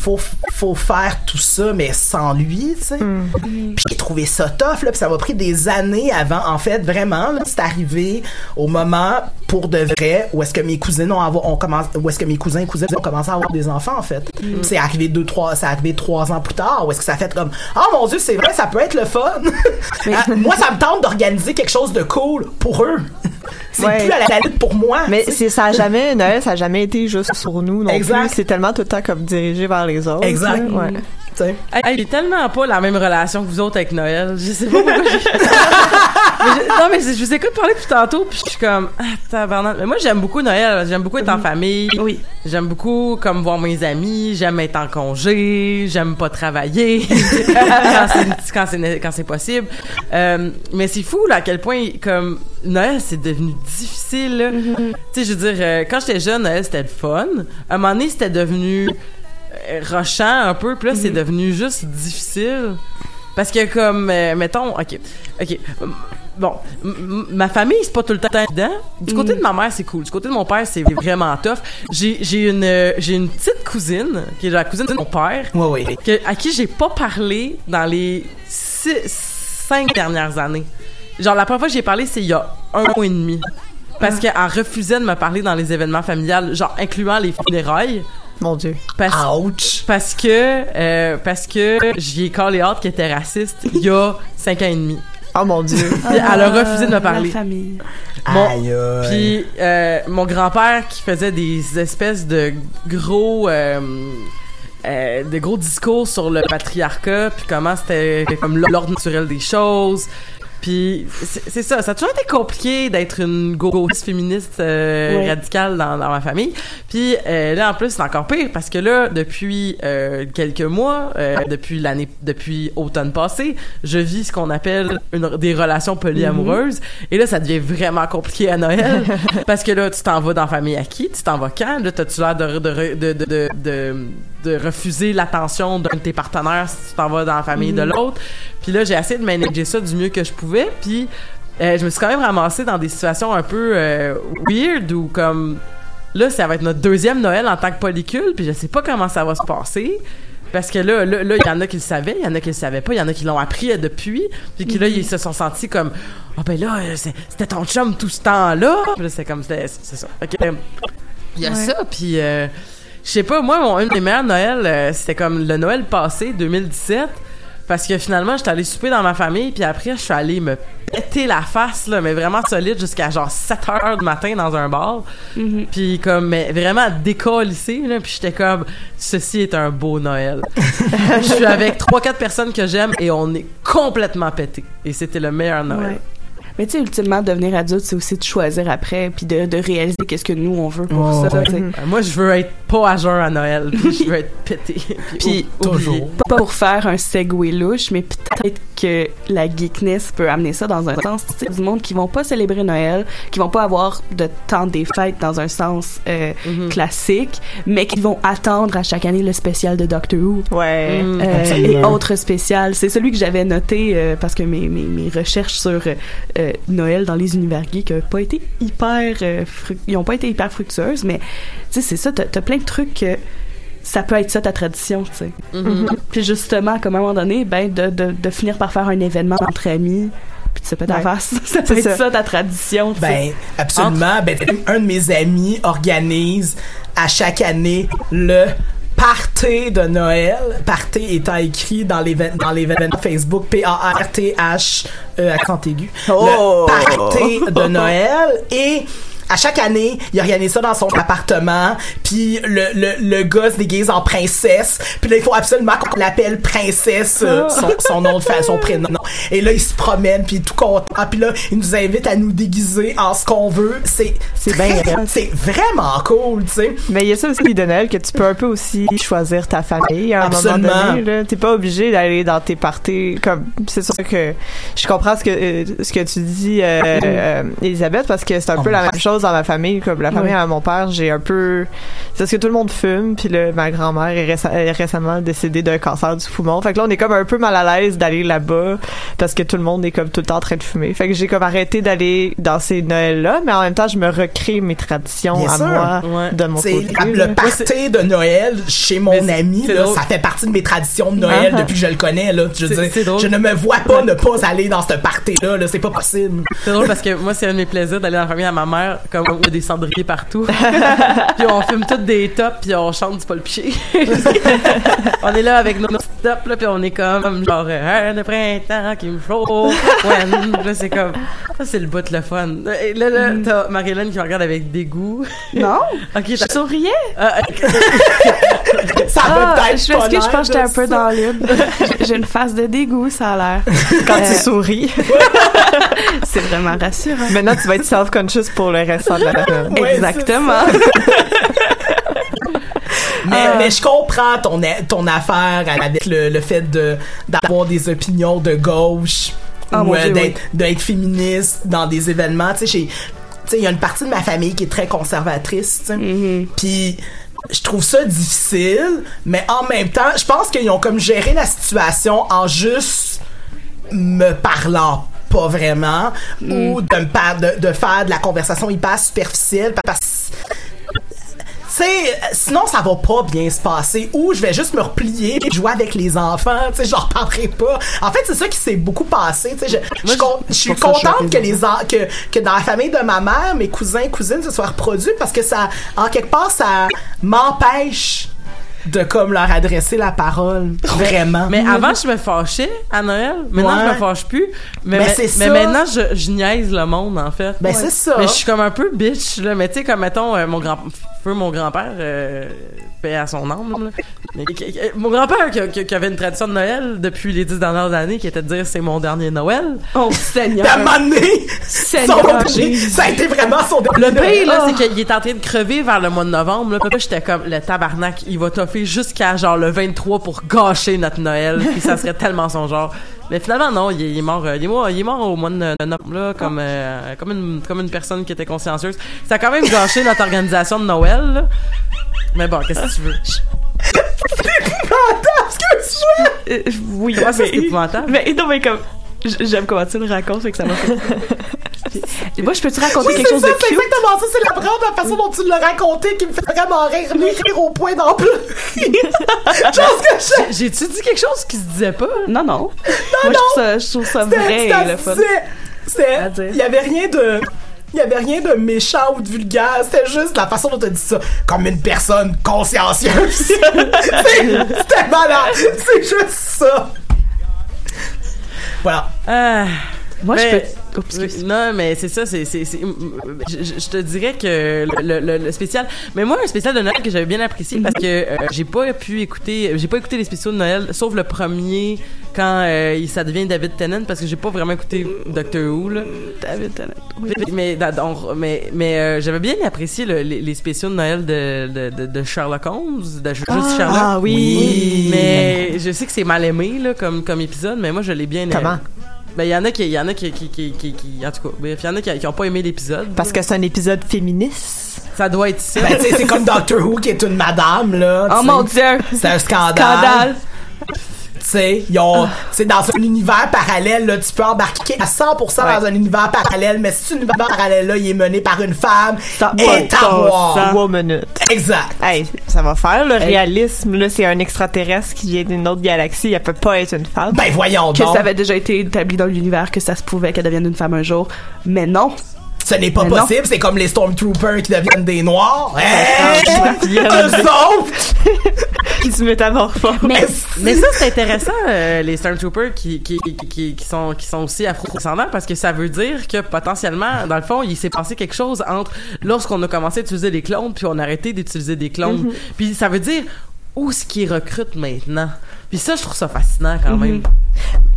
faut faut faire tout ça mais sans lui tu sais. Puis j'ai trouvé ça tough là puis ça m'a pris des années avant en fait vraiment c'est arrivé au moment pour de vrai où est-ce que mes cousines ont avoir, on commence où est-ce que mes cousins et cousines ont commencé à avoir des enfants en fait. Puis c'est arrivé deux trois arrivé trois ans plus tard où est-ce que ça a fait comme oh mon dieu c'est vrai ça peut être le fun Ah, moi ça me tente d'organiser quelque chose de cool pour eux c'est Ouais. plus à la, la lutte pour moi Mais c'est ça a jamais Noël, ça a jamais été juste sur nous non Exact. plus. C'est tellement tout le temps comme dirigé vers les autres. Exact. Ouais. Sais. Hey, j'ai tellement pas la même relation que vous autres avec Noël. Je sais pas pourquoi. je- non, mais je je vous écoute parler depuis tantôt, puis je suis comme, ah, tabarnak. Mais moi, j'aime beaucoup Noël. J'aime beaucoup être en famille. Oui. J'aime beaucoup, comme, voir mes amis. J'aime être en congé. J'aime pas travailler quand c'est- quand possible. Euh, mais c'est fou, là, à quel point, comme, Noël, c'est devenu difficile, là. Tu sais, je veux dire, euh, quand j'étais jeune, Noël, c'était le fun. À un moment donné, c'était devenu rochant un peu, puis là, c'est devenu juste difficile. Parce que, comme, euh, mettons, OK, OK, bon, ma famille, c'est pas tout le temps évident. Du côté de ma mère, c'est cool. Du côté de mon père, c'est vraiment tough. J'ai j'ai une, euh, j'ai une petite cousine, qui est la cousine de mon père, ouais ouais que- à qui j'ai pas parlé dans les six, cinq dernières années. Genre, la première fois que j'ai parlé, c'est il y a un mois et demi. Parce qu'elle refusait de me parler dans les événements familiales, genre incluant les funérailles. Mon Dieu. Parce, Parce que, euh, parce que j'y ai collé hâte qui était raciste il y a cinq ans et demi. Oh mon Dieu. Puis elle a refusé de me parler. La famille. Mon- Aïe, aïe. Puis euh, mon grand-père qui faisait des espèces de gros euh, euh, de gros discours sur le patriarcat puis comment c'était comme l'ordre naturel des choses. Puis c'est ça, ça a toujours été compliqué d'être une gauchiste féministe euh, radicale dans, dans ma famille. Puis euh, là en plus c'est encore pire parce que là depuis euh, quelques mois, depuis l'année depuis automne passé, je vis ce qu'on appelle une, des relations polyamoureuses. Et là ça devient vraiment compliqué à Noël parce que là tu t'en vas dans la famille à qui, tu t'en vas quand, là t'as-tu l'air de, de, de, de, de, refuser l'attention d'un de tes partenaires si tu t'en vas dans la famille de Mhm. l'autre. Puis là j'ai essayé de manager ça du mieux que je pouvais puis euh, je me suis quand même ramassée dans des situations un peu euh, weird ou comme là ça va être notre deuxième Noël en tant que polycule puis je sais pas comment ça va se passer parce que là là là, il y en a qui le savaient il y en a qui le savaient pas il y en a qui l'ont appris euh, depuis puis qui là ils se sont sentis comme ah ben là euh, c'était ton chum tout ce temps là puis là c'est comme c'est ça Ok, euh, il y a Ouais. ça puis euh, je sais pas moi mon un des meilleurs Noël euh, c'était comme le Noël passé 2017 parce que finalement j'étais allée souper dans ma famille puis après je suis allée me péter la face là mais vraiment solide jusqu'à genre 7 heures du matin dans un bar. Puis comme mais vraiment décollissé là puis j'étais comme ceci est un beau Noël. Je suis avec trois quatre personnes que j'aime et on est complètement pété. Et c'était le meilleur Noël. Ouais. Mais tu sais, ultimement, devenir adulte, c'est aussi de choisir après, puis de, de réaliser qu'est-ce que nous, on veut pour Oh, ça. ouais. tu sais. Euh, moi je veux être pas à jeun à Noël puis je veux être pété Puis, ou- oublié. Pas pour faire un segway louche, mais peut-être que la geekness peut amener ça dans un sens. Tu sais, du monde qui vont pas célébrer Noël, qui vont pas avoir de temps des fêtes dans un sens euh, Mhm. classique, mais qui vont attendre à chaque année le spécial de Doctor Who. Ouais. Mm. Euh, et Absolument. autres spéciales. C'est celui que j'avais noté euh, parce que mes, mes, mes recherches sur euh, Noël dans les univers geeks n'ont pas été hyper euh, fru- ils ont pas été hyper fructueuses, mais tu sais c'est ça, t'as as plein de trucs que ça peut être ça ta tradition, tu sais. Mhm. Puis justement, comme à un moment donné, ben de, de, de finir par faire un événement entre amis, puis tu sais pas ta Ouais. face, ça peut C'est être ça. ça. ta tradition, tu sais. Ben, absolument. Ben, un de mes amis organise à chaque année le party de Noël. Party étant écrit dans l'événement dans l'événement Facebook P-A-R-T-H accent aigu. Oh! Le party de Noël et à chaque année, il organise ça dans son appartement, puis le, le, le gars se déguise en princesse, puis là, il faut absolument qu'on l'appelle princesse, euh, son, son nom de famille, son prénom. Et là, il se promène, puis tout content, puis là, il nous invite à nous déguiser en ce qu'on veut. C'est C'est. C'est vraiment cool, tu sais. Mais il y a ça aussi de Noël que tu peux un peu aussi choisir ta famille à un Absolument. moment donné. T'es pas obligé d'aller dans tes parties comme c'est sûr que je comprends ce que euh, ce que tu dis euh, euh, Elisabeth parce que c'est un Oh peu la même chose dans ma famille comme la famille à mon père j'ai un peu c'est parce que tout le monde fume puis là, ma grand-mère est, réce- est récemment décédée d'un cancer du poumon fait que là on est comme un peu mal à l'aise d'aller là-bas parce que tout le monde est comme tout le temps en train de fumer fait que j'ai comme arrêté d'aller dans ces Noëls là mais en même temps je me recrée mes traditions Bien à sûr. moi Ouais. de mon côté le party de Noël chez mon Mais ami, là, ça fait partie de mes traditions de Noël Ah. depuis que je le connais. Là, je, veux dire, je ne me vois pas ne pas aller dans ce party-là. Là, c'est pas possible. C'est drôle parce que moi, c'est un de mes plaisirs d'aller dans la famille à ma mère, comme il y a des cendriers partout. puis on fume toutes des tops, puis on chante du Paul Piché. on est là avec nos, tops, là, puis on est comme, genre, euh, le printemps qui me chauffe. là, c'est comme, ça, c'est le bout de le fun. Et là, là, t'as Marie-Hélène qui me regarde avec dégoût. Non? ok, Je souriais. Ah, Ça Ah, peut être je que je pense que j'étais un peu dans l'une. J'ai une face de dégoût, ça a l'air. quand Euh, tu souris. C'est vraiment rassurant. Maintenant, tu vas être self-conscious pour le restant de la semaine. Ouais, Exactement. Mais, Euh. mais je comprends ton, affaire avec le, le fait de d'avoir des opinions de gauche Ah, ou euh, d'être féministe dans des événements. Tu sais, j'ai- tu sais, il y a une partie de ma famille qui est très conservatrice. Mm-hmm. Puis je trouve ça difficile, mais en même temps, je pense qu'ils ont comme géré la situation en juste me parlant pas vraiment ou de me de, de faire de la conversation hyper superficielle parce sais, sinon ça va pas bien se passer. Ou je vais juste me replier et jouer avec les enfants. Tu sais, je leur parlerai pas. En fait, c'est ça qui s'est beaucoup passé. Tu sais, je, je, suis contente que les que, que dans la famille de ma mère, mes cousins cousines se soient reproduits parce que ça, en quelque part, ça m'empêche de comme leur adresser la parole. Vraiment. Mais avant, je me fâchais à Noël. Maintenant, Ouais. je me fâche plus. Mais, Ben, mais, mais ça. maintenant, je, je niaise le monde, en fait. Ben, c'est ça. Mais je suis comme un peu bitch, là. Mais tu sais, comme, mettons, euh, mon grand... Feu, mon grand-père, euh, paix à son âme, là. Mais, mon grand-père, qui, avait une tradition de Noël depuis les dix dernières années, qui était de dire c'est mon dernier Noël. Oh, Seigneur. Moment donné, Seigneur ça a été vraiment son Le pire, là, Oh. c'est qu'il est en train de crever vers le mois de novembre. Là. Puis là, j'étais comme, le tabarnak, il va toffer jusqu'à genre le 23 pour gâcher notre Noël. Puis ça serait tellement son genre. Mais finalement, non, il est, il est mort, euh, il est mort, il est mort au mois de novembre, là, comme, euh, comme, une, comme une personne qui était consciencieuse. Ça a quand même gâché notre organisation de Noël, là. Mais bon, qu'est-ce que tu veux? Euh, oui, Comment ça, mais- c'est épouvantable? Mais non, mais comme. j- J'aime comment tu le racontes, fait que ça m'a fait. Et Moi, je peux-te raconter Oui, quelque c'est chose ça, de c'est cute? exactement ça. C'est la la façon dont tu l'as raconté qui me fait vraiment rire, mais rire au point d'en pleurer. Chose que je... J'ai-tu dit quelque chose qui se disait pas? Non, non. Non, Moi, je trouve ça, je trouve ça C'était- vrai, le fun. Il y avait rien de... Il y avait rien de méchant ou de vulgaire, c'était juste la façon dont tu as dit ça, comme une personne consciencieuse. C'est- c'était malade, c'est juste ça. Voilà. Ah. Moi, je Mais- peux. Non, mais c'est ça, c'est, je, te dirais que le, le- le spécial, mais moi un spécial de Noël que j'avais bien apprécié parce que euh, j'ai pas pu écouter, j'ai pas écouté les spéciaux de Noël, sauf le premier quand euh, ça devient David Tennant parce que j'ai pas vraiment écouté Doctor Who là. David Tennant. Oui. Mais mais donc, mais, mais euh, j'avais bien apprécié le- les, les spéciaux de Noël de, de, de, de Sherlock Holmes, de juste Ah, Sherlock. ah oui. Oui. Mais je sais que c'est mal aimé là comme comme épisode, mais moi je l'ai bien aimé. Comment? Ben, il y en a qui, il y en a qui, qui, qui, qui, qui- en tout cas, il y en a qui, qui ont pas aimé l'épisode. Parce que c'est un épisode féministe. Ça doit être ça. Ben, c'est comme Doctor Who qui est une madame, là. Oh mon dieu! C'est un scandale. Scandale! Tu sais, tu sais, dans un univers parallèle, là, tu peux embarquer à 100% dans un univers parallèle, mais cet univers parallèle-là, il est mené par une femme Ça et à minutes. Exact. Hey, ça va faire le réalisme. Là, c'est un extraterrestre qui vient d'une autre galaxie. Elle peut pas être une femme. Ben, voyons Que donc. ça avait déjà été établi dans l'univers que ça se pouvait qu'elle devienne une femme un jour. Mais non! Ce n'est pas Mais possible, c'est comme les Stormtroopers qui deviennent des Noirs. Hey! Autres! qui se métamorphosent. Mais, mais ça, c'est intéressant, euh, les Stormtroopers qui, qui, qui, sont, qui sont aussi afro-descendants, parce que ça veut dire que potentiellement, dans le fond, il s'est passé quelque chose entre lorsqu'on a commencé à utiliser des clones, puis on a arrêté d'utiliser des clones. Mhm. Puis ça veut dire où ce qu'ils recrutent maintenant. Puis ça, je trouve ça fascinant quand Mhm. même.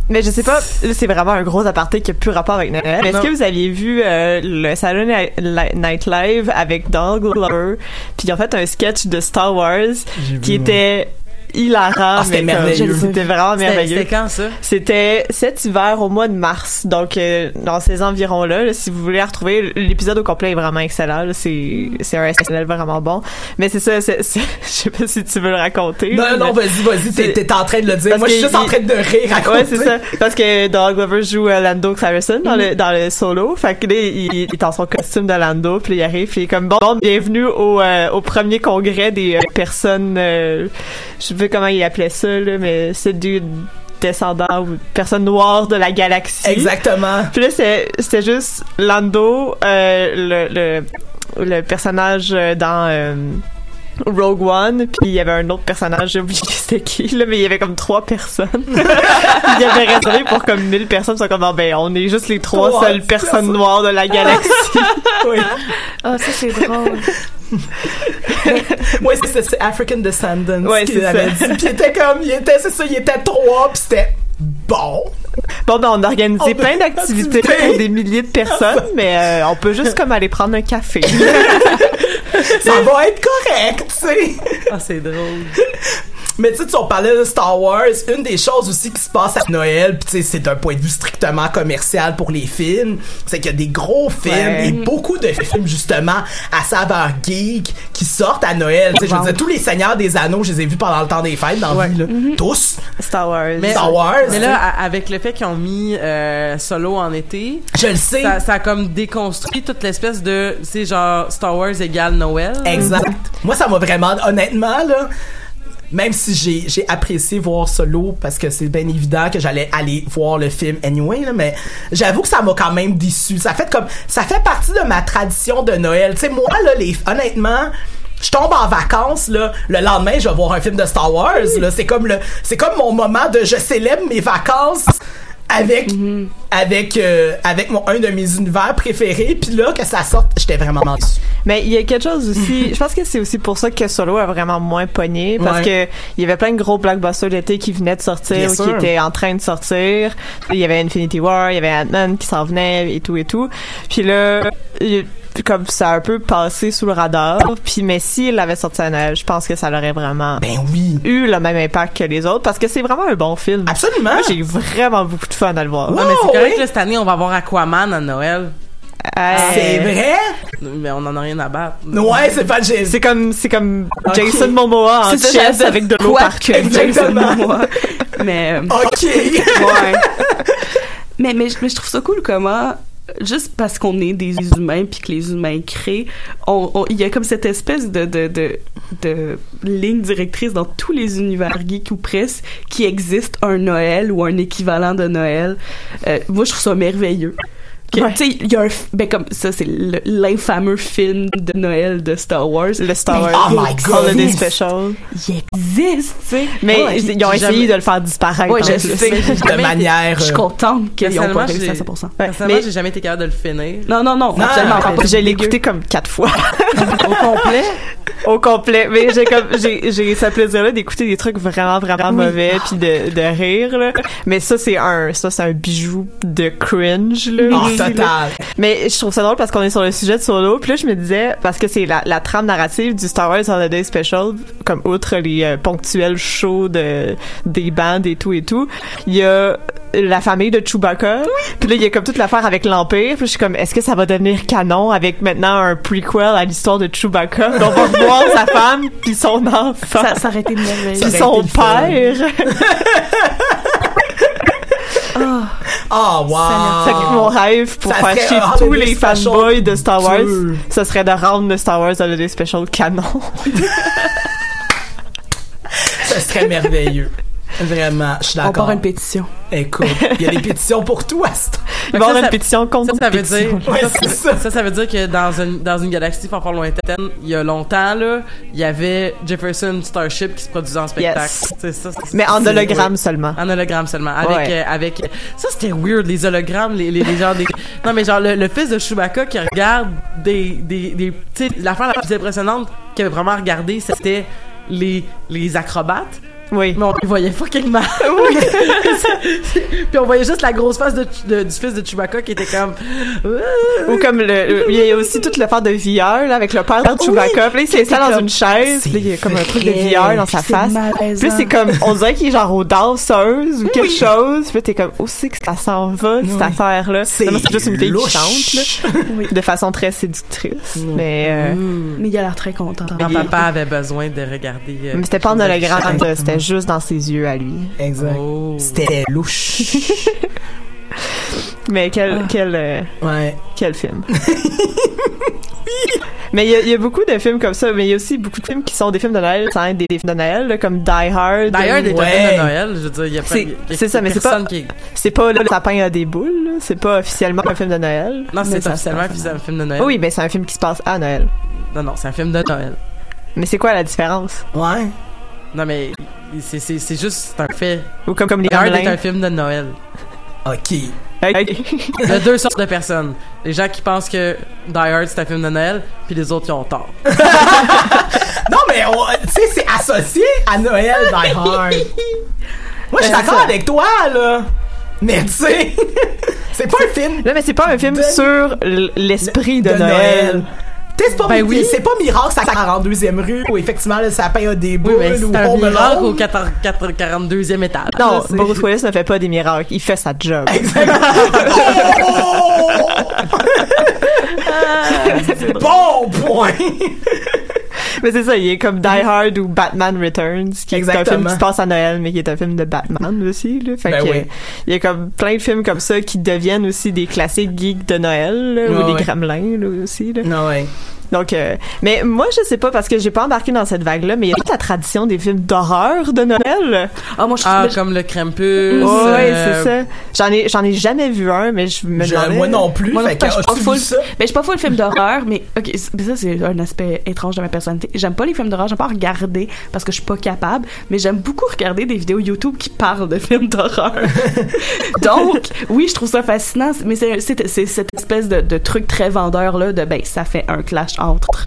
Mais je sais pas, là, c'est vraiment un gros aparté qui a plus rapport avec Noël. Est-ce que vous aviez vu euh, le Saturday Night- Night Live avec Donald Glover, puis ils ont fait un sketch de Star Wars qui était hilarant. Ah, c'était merveilleux. C'était vraiment merveilleux. c'était quand ça? C'était cet hiver au mois de mars, donc euh, dans ces environs-là. là, si vous voulez retrouver l'épisode au complet est vraiment excellent. C'est c'est un SNL vraiment bon. Mais c'est ça, c'est- c'est- je sais pas si tu veux le raconter. Non, là, non, vas-y, vas-y, t'es, en train de le dire. Parce Moi, je suis juste en train de rire à côté. Ouais, c'est ça. Parce que Donald Glover joue euh, Lando Clarison dans le dans le solo. Fait que là, il, il est dans son costume de Lando, puis il arrive, puis il est comme bon, bon, bienvenue au euh, au premier congrès des euh, personnes. euh, je comment il appelait ça là, mais c'est du descendant ou personne noire de la galaxie. Exactement. Puis là, c'est- c'était juste Lando, euh, le, le, le personnage dans euh, Rogue One, puis il y avait un autre personnage, j'ai oublié c'était qui, là, mais il y avait comme trois personnes. il y avait réservé pour comme 1000 personnes, ils sont comme, Ah, ben, on est juste les trois Trois seules personnes personnes. noires de la galaxie. Oui. Ah, ça, c'est drôle. Ouais, c'est, African Descendants Ouais, qu'il avait ça. dit. Puis il était comme, il était, c'est ça, il était trois, puis c'était bon. Bon, ben, on a organisé On plein d'activités activités. pour des milliers de personnes, mais euh, on peut juste comme aller prendre un café. Ça va être correct, tu sais. Ah, c'est drôle. Mais tu sais, tu on parlait de Star Wars, une des choses aussi qui se passe à Noël, puis tu sais, c'est d'un point de vue strictement commercial pour les films, c'est qu'il y a des gros films Ouais. et beaucoup de films justement à saveur geek qui sortent à Noël. Tu sais, je veux dire, tous les Seigneurs des Anneaux, je les ai vus pendant le temps des fêtes dans la vie, là. Tous. Star Wars. Mais, Star Wars. mais là, avec le fait qu'ils ont mis euh, Solo en été, Je le sais. ça, ça a comme déconstruit toute l'espèce de, c'est genre Star Wars égale Noël. Exact. Moi, ça m'a vraiment, honnêtement, là, même si j'ai, j'ai apprécié voir Solo parce que c'est bien évident que j'allais aller voir le film anyway, là, mais j'avoue que ça m'a quand même déçu. Ça fait comme, ça fait partie de ma tradition de Noël. Tu moi, là, les, honnêtement, je tombe en vacances là, le lendemain je vais voir un film de Star Wars là, c'est comme le c'est comme mon moment de je célèbre mes vacances avec avec euh, avec mon un de mes univers préférés puis là que ça sorte j'étais vraiment déçu. Mais il y a quelque chose aussi, je pense que c'est aussi pour ça que Solo a vraiment moins pogné, parce Ouais. que il y avait plein de gros blockbusters d'été qui venaient de sortir Bien ou qui étaient en train de sortir. Il y avait Infinity War, il y avait Ant-Man qui s'en venait et tout et tout. Puis là, il- comme ça a un peu passé sous le radar. Puis mais s'il l'avait sorti à Noël, je pense que ça l'aurait vraiment Ben oui. eu le même impact que les autres, parce que c'est vraiment un bon film. Absolument. Moi, j'ai vraiment beaucoup de fun à le voir. Ouais, mais c'est correct, oui. là, cette année, on va avoir Aquaman à Noël. Euh, C'est vrai? Mais on en a rien à battre. Ouais, c'est pas j'ai C'est comme c'est comme Ok. Jason Momoa en chess avec de l'eau partout. que Jason Exactement. Momoa. Mais, euh, OK. ouais. mais, mais, je- mais je trouve ça cool comment juste parce qu'on est des humains puis que les humains créent, il y a comme cette espèce de, de, de, ligne directrice dans tous les univers geeks ou presque qui existe un Noël ou un équivalent de Noël. Euh, moi, je trouve ça merveilleux. Ouais. Tu sais, il y a un, ben comme ça, c'est le- l'infameux film de Noël de Star Wars. Le Star Ben, Wars Oh my God. Holiday. Special. Il existe, tu sais. Mais Ouais, ils ont essayé jamais- de le faire disparaître. Je sais. de manière Je suis euh, contente qu'ils ont Personnellement, pas réussi à j'ai- 100%. Ouais, Personnellement, mais j'ai jamais été capable de le finir. Non, non, non, Non, pas. je l'ai écouté comme quatre fois Au complet? au complet. Mais j'ai comme j'ai j'ai ce plaisir-là d'écouter des trucs vraiment vraiment mauvais puis de, de rire. Là. Mais ça c'est un ça c'est un bijou de cringe là. en là. total. Mais je trouve ça drôle parce qu'on est sur le sujet de Solo. Puis là, je me disais, parce que c'est la, la trame narrative du Star Wars Holiday Special, comme outre les euh, ponctuels shows de, des bandes et tout et tout, il y a la famille de Chewbacca. Puis là, il y a comme toute l'affaire avec l'Empire. Puis je suis comme, est-ce que ça va devenir canon avec maintenant un prequel à l'histoire de Chewbacca? Donc, on va voir sa femme puis son enfant. Ça, ça aurait été merveilleux. puis son été le fun. père. Oh wow. Mon rêve pour Ça faire serait chier un tous les fanboys de Star Wars, ce serait de rendre le Star Wars Holiday Special canon. Ça serait merveilleux. Vraiment, je suis On d'accord. part une pétition. Écoute, il y a des pétitions pour tout à ce temps. Il va y avoir ça, une pétition contre Ça, ça veut pétition. dire, Ouais, ça, ça, ça. ça, ça veut dire que dans une, dans une galaxie fort fort lointaine, il y a longtemps, là, il y avait Jefferson Starship qui se produisait en spectacle. Yes. C'est ça, c'est- Mais en hologramme ouais. seulement. En hologramme seulement. Avec, Ouais. euh, avec, ça c'était weird, les hologrammes, les, les, les genres des, non mais genre le, le fils de Chewbacca qui regarde des, des, des, tu sais, l'affaire la plus impressionnante qu'il avait vraiment regardé, c'était les, les acrobates. Oui. Mais on les voyait fucking mal. Puis on voyait juste la grosse face de, de- du fils de Chewbacca qui était comme. Ou comme le, il y a aussi toute l'affaire de VR, là, avec le père de Chewbacca. Puis là, il s'installe dans une chaise. Puis là, il y a comme un truc de VR dans sa C'est face. malaisant. Puis là, c'est comme, on dirait qu'il est genre aux danseuses ou quelque chose. Puis là, t'es comme, où c'est que ça s'en va, cette affaire-là? C'est juste une fille louche. qui chante, là, de façon très séductrice. Mais, euh, Mais il a l'air très content. Quand papa avait besoin de regarder. euh, mais c'était pas en hologramme, c'était juste dans ses yeux à lui. Exact. Oh. C'était louche. Mais quel, quel, euh, Ouais. quel film. Mais il y, a- il y a beaucoup de films comme ça, mais il y a aussi beaucoup de films qui sont des films de Noël, sans être des, des films de Noël, là, comme Die Hard. Die Hard est un Ouais. film de Noël, je veux dire, il y a pas. C'est- ça, mais c'est pas- qui- C'est pas là, le sapin a des boules, là. c'est pas officiellement un film de Noël. Non, c'est officiellement un film de Noël. Oui, mais c'est un film qui se passe à Noël. Non, non, c'est un film de Noël. Mais c'est quoi la différence? Ouais. Non, mais c'est- c'est c'est juste un fait. Ou comme, comme les Die Hard est un film de Noël. OK. Il y a deux sortes de personnes. Les gens qui pensent que Die Hard c'est un film de Noël, puis les autres qui ont tort. Non, mais tu sais, c'est associé à Noël Die Hard. Moi, je suis d'accord ça. avec toi, là. Mais tu sais, c'est pas un film Là, mais c'est pas un film De- sur l'esprit de, de Noël. Noël. C'est pas, Ben oui. c'est pas miracle, ça 42e rue, où effectivement, le sapin a des boules, Oui, mais ou c'est un miracle au 4 4 42e étage. Non, Bruce Willis ne fait pas des miracles, il fait sa job. bon point! Mais c'est ça, il est comme Die Hard ou Batman Returns, qui est un film qui se passe à Noël, mais qui est un film de Batman aussi. Là. Fait Ben que, oui. il y a comme plein de films comme ça qui deviennent aussi des classiques geeks de Noël, là, ou des ouais. Gremlins là, aussi. Là. Non, ouais. Donc, euh, mais moi, je sais pas parce que j'ai pas embarqué dans cette vague-là, mais il y a toute la tradition des films d'horreur de Noël. Ah, moi, je Ah, comme le Krampus. ouais, euh, c'est ça. J'en ai, j'en ai jamais vu un, mais je me demandais. moi non plus, Moi non fait plus, que je suis pas full- vu ça? Mais je suis pas full film d'horreur, mais ok, mais ça c'est un aspect étrange de ma personnalité. J'aime pas les films d'horreur, j'aime pas regarder parce que je suis pas capable, mais j'aime beaucoup regarder des vidéos YouTube qui parlent de films d'horreur. Donc, oui, je trouve ça fascinant, mais c'est cette espèce de, de truc très vendeur là de ben ça fait un clash entre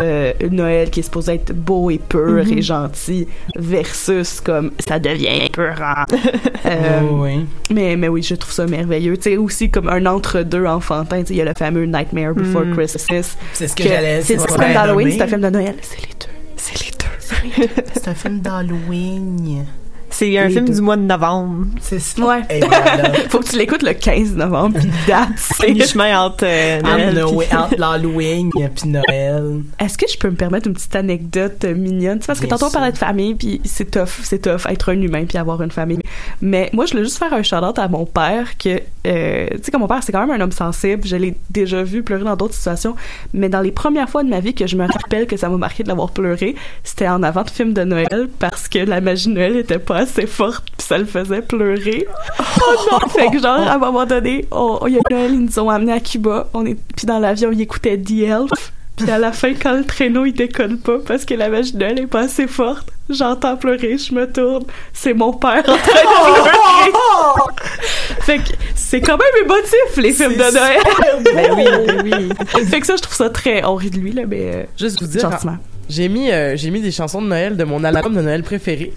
euh, Noël qui est supposé être beau et pur Mhm. et gentil versus comme ça devient peurant. Euh, Oh, oui. mais, mais oui, je trouve ça merveilleux. Tu sais, aussi comme un entre-deux enfantin. Tu sais, il y a le fameux Nightmare Before Mm. Christmas. C'est ce que j'allais- C'est c'est c'est ce un que film d'Halloween, c'est un film de Noël. C'est les deux. C'est les deux. C'est un film d'Halloween. C'est un film deux. du mois de novembre. C'est ça. Ouais. Et voilà. Faut que tu l'écoutes le 15 novembre, puis date. C'est entre euh, Entre Noël Noël- puis- entre l'Halloween puis Noël. Est-ce que je peux me permettre une petite anecdote euh, mignonne? Tu sais, Parce que Bien tantôt on parlait de famille, puis c'est tough, c'est tough être un humain puis avoir une famille. Mais moi, je voulais juste faire un shout-out à mon père que, euh, tu sais, comme mon père, c'est quand même un homme sensible. Je l'ai déjà vu pleurer dans d'autres situations. Mais dans les premières fois de ma vie que je me rappelle que ça m'a marqué de l'avoir pleuré, c'était en avant de film de Noël parce que la magie de Noël était pas assez forte puis ça le faisait pleurer. Oh non! fait que genre, à un moment donné, on, il y a Noël, ils nous ont amenés à Cuba. On est, puis dans l'avion, ils écoutaient The Elf. Puis à la fin, quand le traîneau il décolle pas parce que la magie de Noël est pas assez forte, j'entends pleurer, je me tourne, c'est mon père en train de pleurer. fait que c'est quand même émotif les films de Noël. Ben oui, ben oui. fait que ça, je trouve ça très. On rit de lui là, mais euh, Juste vous dire, gentiment. J'ai mis, euh, j'ai mis des chansons de Noël de mon album de Noël préféré.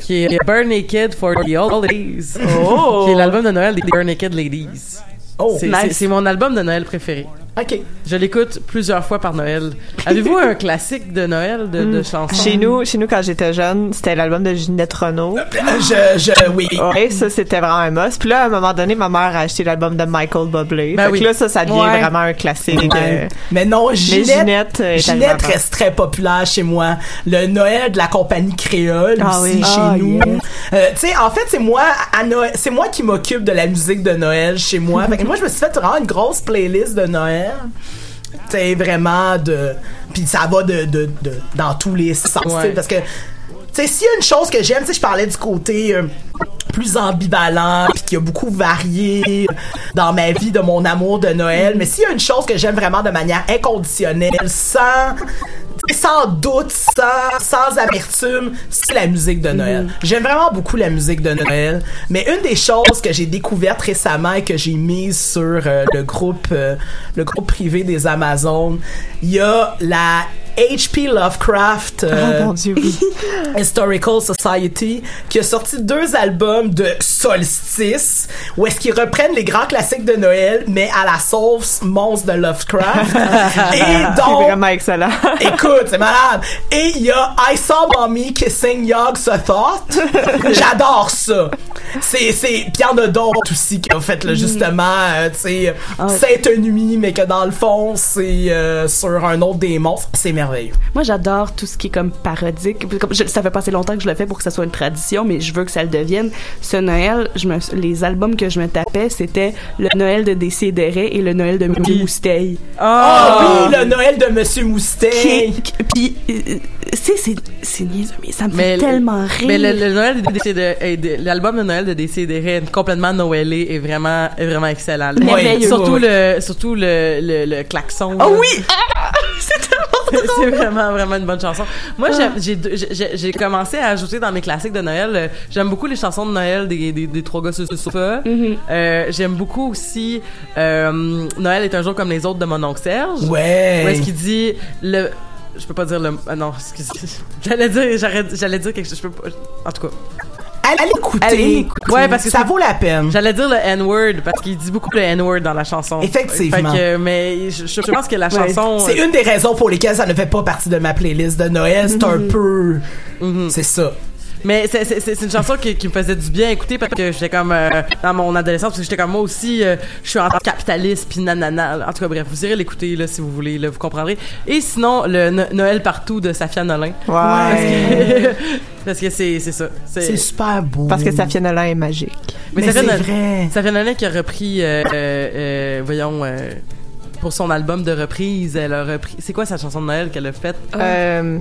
Qui est Burn Naked for the Holidays. Oh! Qui est l'album de Noël des Burn Naked Ladies. Oh, C'est nice. mon album de Noël préféré. OK. Je l'écoute plusieurs fois par Noël. Avez-vous un classique de Noël de, de chansons? Chez nous, chez nous, quand j'étais jeune, c'était l'album de Ginette Renault. Je, je, oui. Ouais, ça, c'était vraiment un must. Puis là, à un moment donné, ma mère a acheté l'album de Michael Bublé. Ben fait oui. que là, ça, ça devient Ouais. vraiment un classique. Ouais. euh, Mais non, Ginette, Ginette, euh, est Ginette tellement reste très populaire chez moi. Le Noël de la compagnie créole Ah aussi oui. chez Ah, nous. Euh, tu sais, en fait, c'est moi, à Noël- c'est moi qui m'occupe de la musique de Noël chez moi. fait que moi, je me suis fait vraiment une grosse playlist de Noël. Tu sais, vraiment de, puis ça va de, de, de dans tous les sens. Ouais. Parce que tu sais, s'il y a une chose que j'aime, tu sais, je parlais du côté euh, plus ambivalent, puis qui a beaucoup varié dans ma vie de mon amour de Noël, mais s'il y a une chose que j'aime vraiment de manière inconditionnelle, sans sans doute, sans, sans amertume, c'est la musique de Noël. J'aime vraiment beaucoup la musique de Noël, mais une des choses que j'ai découvertes récemment et que j'ai mise sur euh, le groupe euh, le groupe privé des Amazones, il y a la H.P. Lovecraft euh, Oh mon Dieu, oui. Historical Society qui a sorti deux albums de solstice où est-ce qu'ils reprennent les grands classiques de Noël mais à la sauce monstre de Lovecraft et C'est donc vraiment excellent. Écoute, c'est malade. Et il y a I Saw Mommy Kissing Yog Sothoth. J'adore ça. C'est, c'est, pis y en a d'autres aussi qui ont fait, là, justement, euh, tu sais, Sainte Nuit, mais que dans le fond, c'est euh, sur un autre des monstres. C'est merveilleux. Moi, j'adore tout ce qui est comme parodique. Comme je- ça fait passer longtemps que je le fais pour que ça soit une tradition, mais je veux que ça le devienne. Ce Noël, je me, les albums que je me tapais, c'était le Noël de Décideret et le Noël de Mickey Mousteil. Ah oui, le Noël de Monsieur Mousteil. Qui- qui- Puis, euh, tu sais, c'est, c'est niaiseux, mais ça me Mais fait le- tellement rire. Mais le, le Noël de l'album de Noël de Décideret, complètement noëlé, est vraiment, est vraiment excellent. là. Surtout le, surtout le, le, le klaxon. Oh là. oui! C'est vraiment, vraiment une bonne chanson. Moi, Ah. j'ai, commencé à ajouter dans mes classiques de Noël, euh, j'aime beaucoup les chansons de Noël des, des, des trois gars sur le sofa. Mm-hmm. Euh, j'aime beaucoup aussi euh, Noël est un jour comme les autres de mon oncle Serge. Ouais. Où est-ce qu'il dit le... Je peux pas dire le... Ah non, excusez. J'allais dire, j'arrête- j'allais dire quelque chose. Je peux pas... En tout cas. Allez écouter. Allez écouter. Ouais, parce que ça vaut la peine. J'allais dire le N-word parce qu'il dit beaucoup le N-word dans la chanson. Effectivement. Fait que, mais je, je pense que la Ouais. chanson. C'est une des raisons pour lesquelles ça ne fait pas partie de ma playlist de Noël. C'est un Mhm. peu. C'est ça. Mais c'est- c'est c'est une chanson qui, qui me faisait du bien à écouter parce que j'étais comme euh, dans mon adolescence parce que j'étais comme moi aussi euh, je suis anti-capitaliste puis nanana. En tout cas bref, vous irez l'écouter là si vous voulez là, vous comprendrez. Et sinon le No- Noël partout de Safia Nolin. Parce que parce que c'est c'est ça. C'est super beau. Parce que Safia Nolin est magique. Mais, Mais Safia c'est Nolin- vrai. Safia Nolin qui a repris euh, euh, euh, voyons euh, pour son album de reprise, elle a repris. C'est quoi sa chanson de Noël qu'elle a faite? Euh,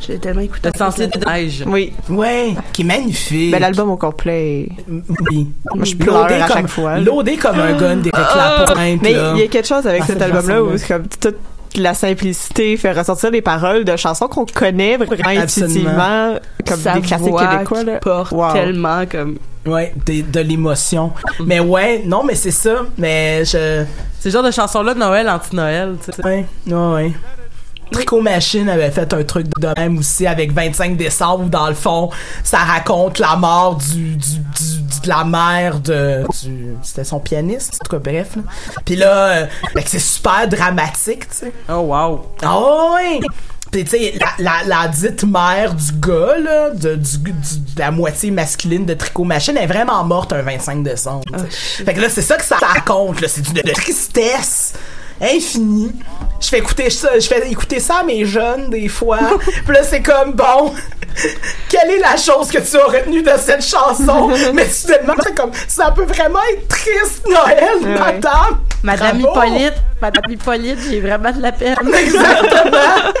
Je l'ai tellement écouté. Le sentier de neige. oui. Ouais, qui est magnifique. Ben, l'album au complet. Oui. Moi, je pleure à comme- chaque fois. là. Loadé comme un gun d'Éric Ah! Lapointe. Mais là. il y a quelque chose avec Ah, cet album-là où c'est comme toute la simplicité fait ressortir les paroles de chansons qu'on connaît vraiment intuitivement comme Sa des classiques voix québécois là. porte Wow. tellement comme Ouais, des- de l'émotion. Mais ouais, non, mais c'est ça. Mais je. C'est le genre de chanson-là de Noël, anti-Noël, tu sais. Ouais, ouais, ouais. Tricot Machine avait fait un truc de même aussi avec 25 décembre où dans le fond ça raconte la mort du, du, du- du- de la mère de c'était son pianiste en tout cas bref là. puis là euh, c'est super dramatique tu sais. Oh wow. Oh ouais puis tu sais la, la, la dite mère du gars là de, du, du- de la moitié masculine de Tricot Machine est vraiment morte un 25 décembre sais. fait que là c'est ça que ça raconte là. C'est d'une de tristesse infinie. Je fais écouter ça, je fais écouter ça à mes jeunes des fois. Puis là c'est comme bon, quelle est la chose que tu as retenue de cette chanson? Mais soudainement c'est comme ça peut vraiment être triste Noël, Ouais. madame. Madame Bravo. Hippolyte, Madame Hippolyte, j'ai vraiment de la peine. Exactement.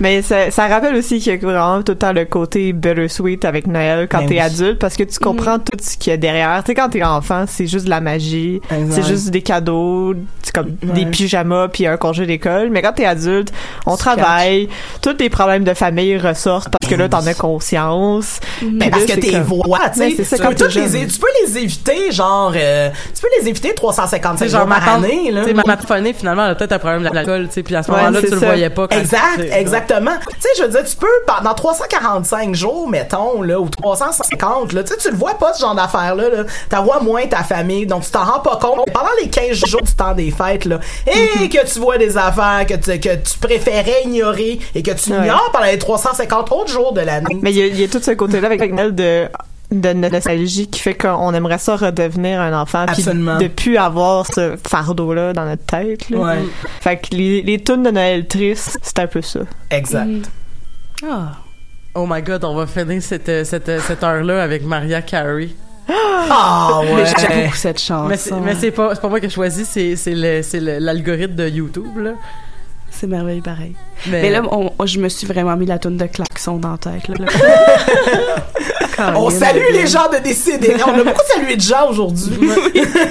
Mais ça, ça rappelle aussi qu'il y a vraiment tout le temps le côté bittersweet avec Noël quand Ben t'es oui. adulte parce que tu comprends tout ce qu'il y a derrière. Tu sais, quand t'es enfant, c'est juste de la magie, Exact. c'est juste des cadeaux, c'est comme des pyjamas puis un congé d'école. Mais quand t'es adulte, on travaille, tous les problèmes de famille ressortent parce que là, t'en as conscience. Ben Puis parce là, que tes comme- voix, tu sais, c'est ça, tu, peux les, tu peux les éviter, genre, euh, tu peux les éviter 355 Tu sais, jours par année, là. tu sais, ma finalement, elle a peut-être un problème d'alcool, tu sais, puis à ce moment-là, tu le voyais pas. quand- Exact, sais, exactement. Tu sais, je veux dire, tu peux, pendant 345 jours, mettons, là, ou 350, là, tu sais, tu le vois pas, ce genre d'affaires-là, là. T'as vois moins ta famille, donc tu t'en rends pas compte. Pendant les 15 jours du temps des fêtes, là, et que tu vois des affaires que tu, que tu préférais ignorer et que tu Ouais. ignores pendant les 350 autres jours de l'année. Mais il y, a- il y a tout ce côté-là avec Noël de de nostalgie qui fait qu'on aimerait ça redevenir un enfant puis Absolument. de plus avoir ce fardeau là dans notre tête là. Ouais. fait que les, les tunes de Noël tristes c'est un peu ça Exact. Ah. Oh my god, on va finir cette, euh, cette, euh, cette heure-là avec Maria Carey. Ah ouais. Mais j'aime beaucoup cette chanson. Mais c'est, pas, c'est pas moi qui ai choisi, c'est, c'est, le, c'est le- l'algorithme de YouTube, là. C'est merveilleux pareil. Mais- Mais, là, on- on- je me suis vraiment mis la toune de klaxon dans la tête. Là, On salue les gens de décider. On a beaucoup salué de gens aujourd'hui.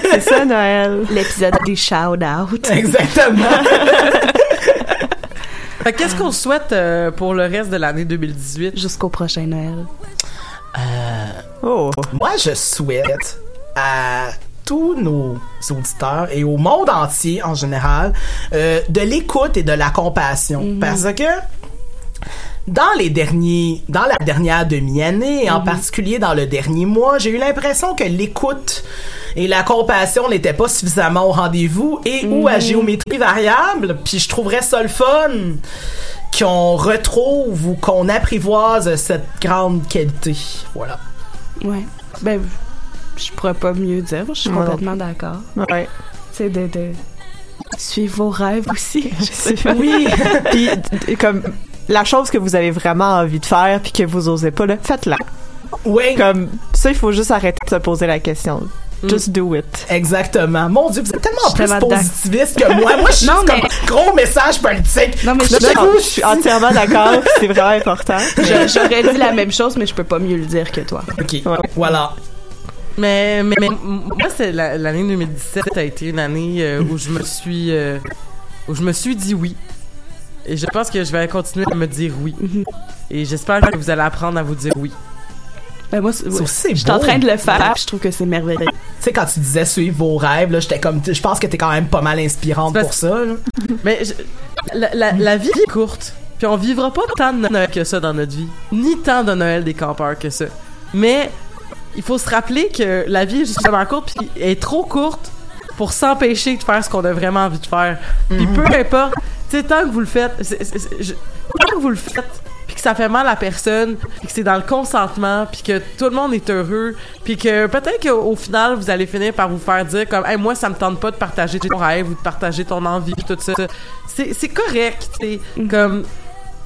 c'est ça Noël L'épisode des shout-out. Exactement. Qu'est-ce qu'on souhaite euh, pour le reste de l'année 2018? Jusqu'au prochain Noël. oh Moi, je souhaite à tous nos auditeurs et au monde entier en général euh, de l'écoute et de la compassion. Parce que dans les derniers, dans la dernière demi-année, et en particulier dans le dernier mois, j'ai eu l'impression que l'écoute et la compassion n'étaient pas suffisamment au rendez-vous et ou à géométrie variable. Puis je trouverais ça le fun qu'on retrouve ou qu'on apprivoise cette grande qualité. Voilà. Ouais. Ben, je pourrais pas mieux dire. Je suis complètement d'accord. ouais C'est de, de suivre vos rêves aussi. Je sais pas. oui puis comme la chose que vous avez vraiment envie de faire puis que vous osez pas là faites-la Oui. comme ça il faut juste arrêter de se poser la question just do it Exactement. Mon Dieu, vous êtes tellement suis plus tellement positiviste que moi. Moi, je suis mais- comme gros message politique. Non, mais je, je, je suis entièrement d'accord c'est vraiment important j'aurais dit la même chose, mais je peux pas mieux le dire que toi. OK. Voilà. Mais, mais, mais moi, c'est la- l'année 2017 a été une année euh, où je me suis euh, où je me suis dit oui. Et je pense que je vais continuer à me dire oui. Et j'espère que vous allez apprendre à vous dire oui. Ben moi, c'est- je suis en train de le faire. puis Je trouve que c'est merveilleux. Tu sais, quand tu disais suivre vos rêves, là, j'étais comme, je pense que t'es quand même pas mal inspirante pour ça, là. Mais je- la, la- la vie est courte. Puis on vivra pas tant de Noël que ça dans notre vie. Ni tant de Noël des campeurs que ça. Mais il faut se rappeler que la vie est justement courte, puis elle est trop courte pour s'empêcher de faire ce qu'on a vraiment envie de faire. Puis peu importe, tu sais, tant que vous le faites, je- tant que vous le faites, puis que ça fait mal à personne, puis que c'est dans le consentement, puis que tout le monde est heureux, puis que peut-être qu'au au final, vous allez finir par vous faire dire comme, hey, moi, ça me tente pas de partager ton rêve ou de partager ton envie, puis tout ça. C'est correct, tu sais, comme j- j-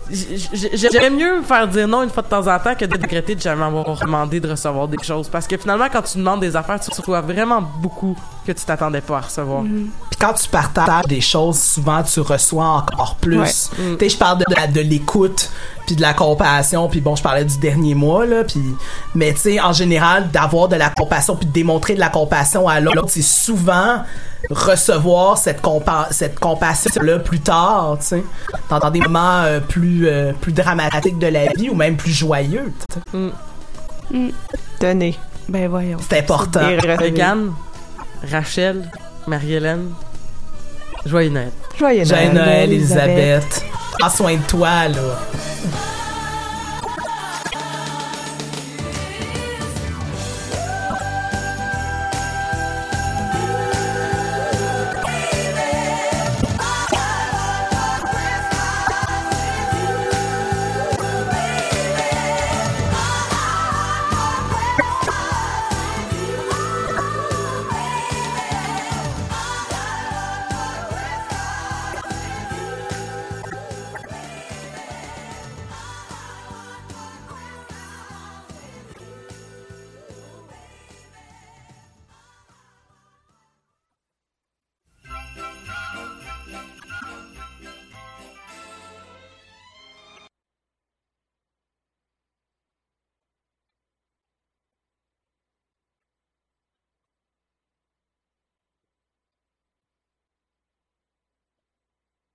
J'aimerais mieux faire dire non une fois de temps en temps que de regretter de jamais avoir demandé de recevoir des choses. Parce que finalement, quand tu demandes des affaires, tu reçois vraiment beaucoup que tu t'attendais pas à recevoir. Puis quand tu partages des choses, souvent tu reçois encore plus. Ouais. Tu sais, je parle de, de, la- de l'écoute, puis de la compassion, puis bon, je parlais du dernier mois là, puis mais tu sais en général d'avoir de la compassion puis de démontrer de la compassion à l'autre, c'est souvent recevoir cette compa cette compassion là plus tard, tu sais, dans, des moments euh, plus euh, plus dramatiques de la vie ou même plus joyeux. tu sais. Donner. Ben voyons. C'est important. Megan, Rachel, Marie-Hélène, joyeux Noël. Joyeux Joyeux Noël, Noël, Elisabeth. Elisabeth. Prends soin de toi, là.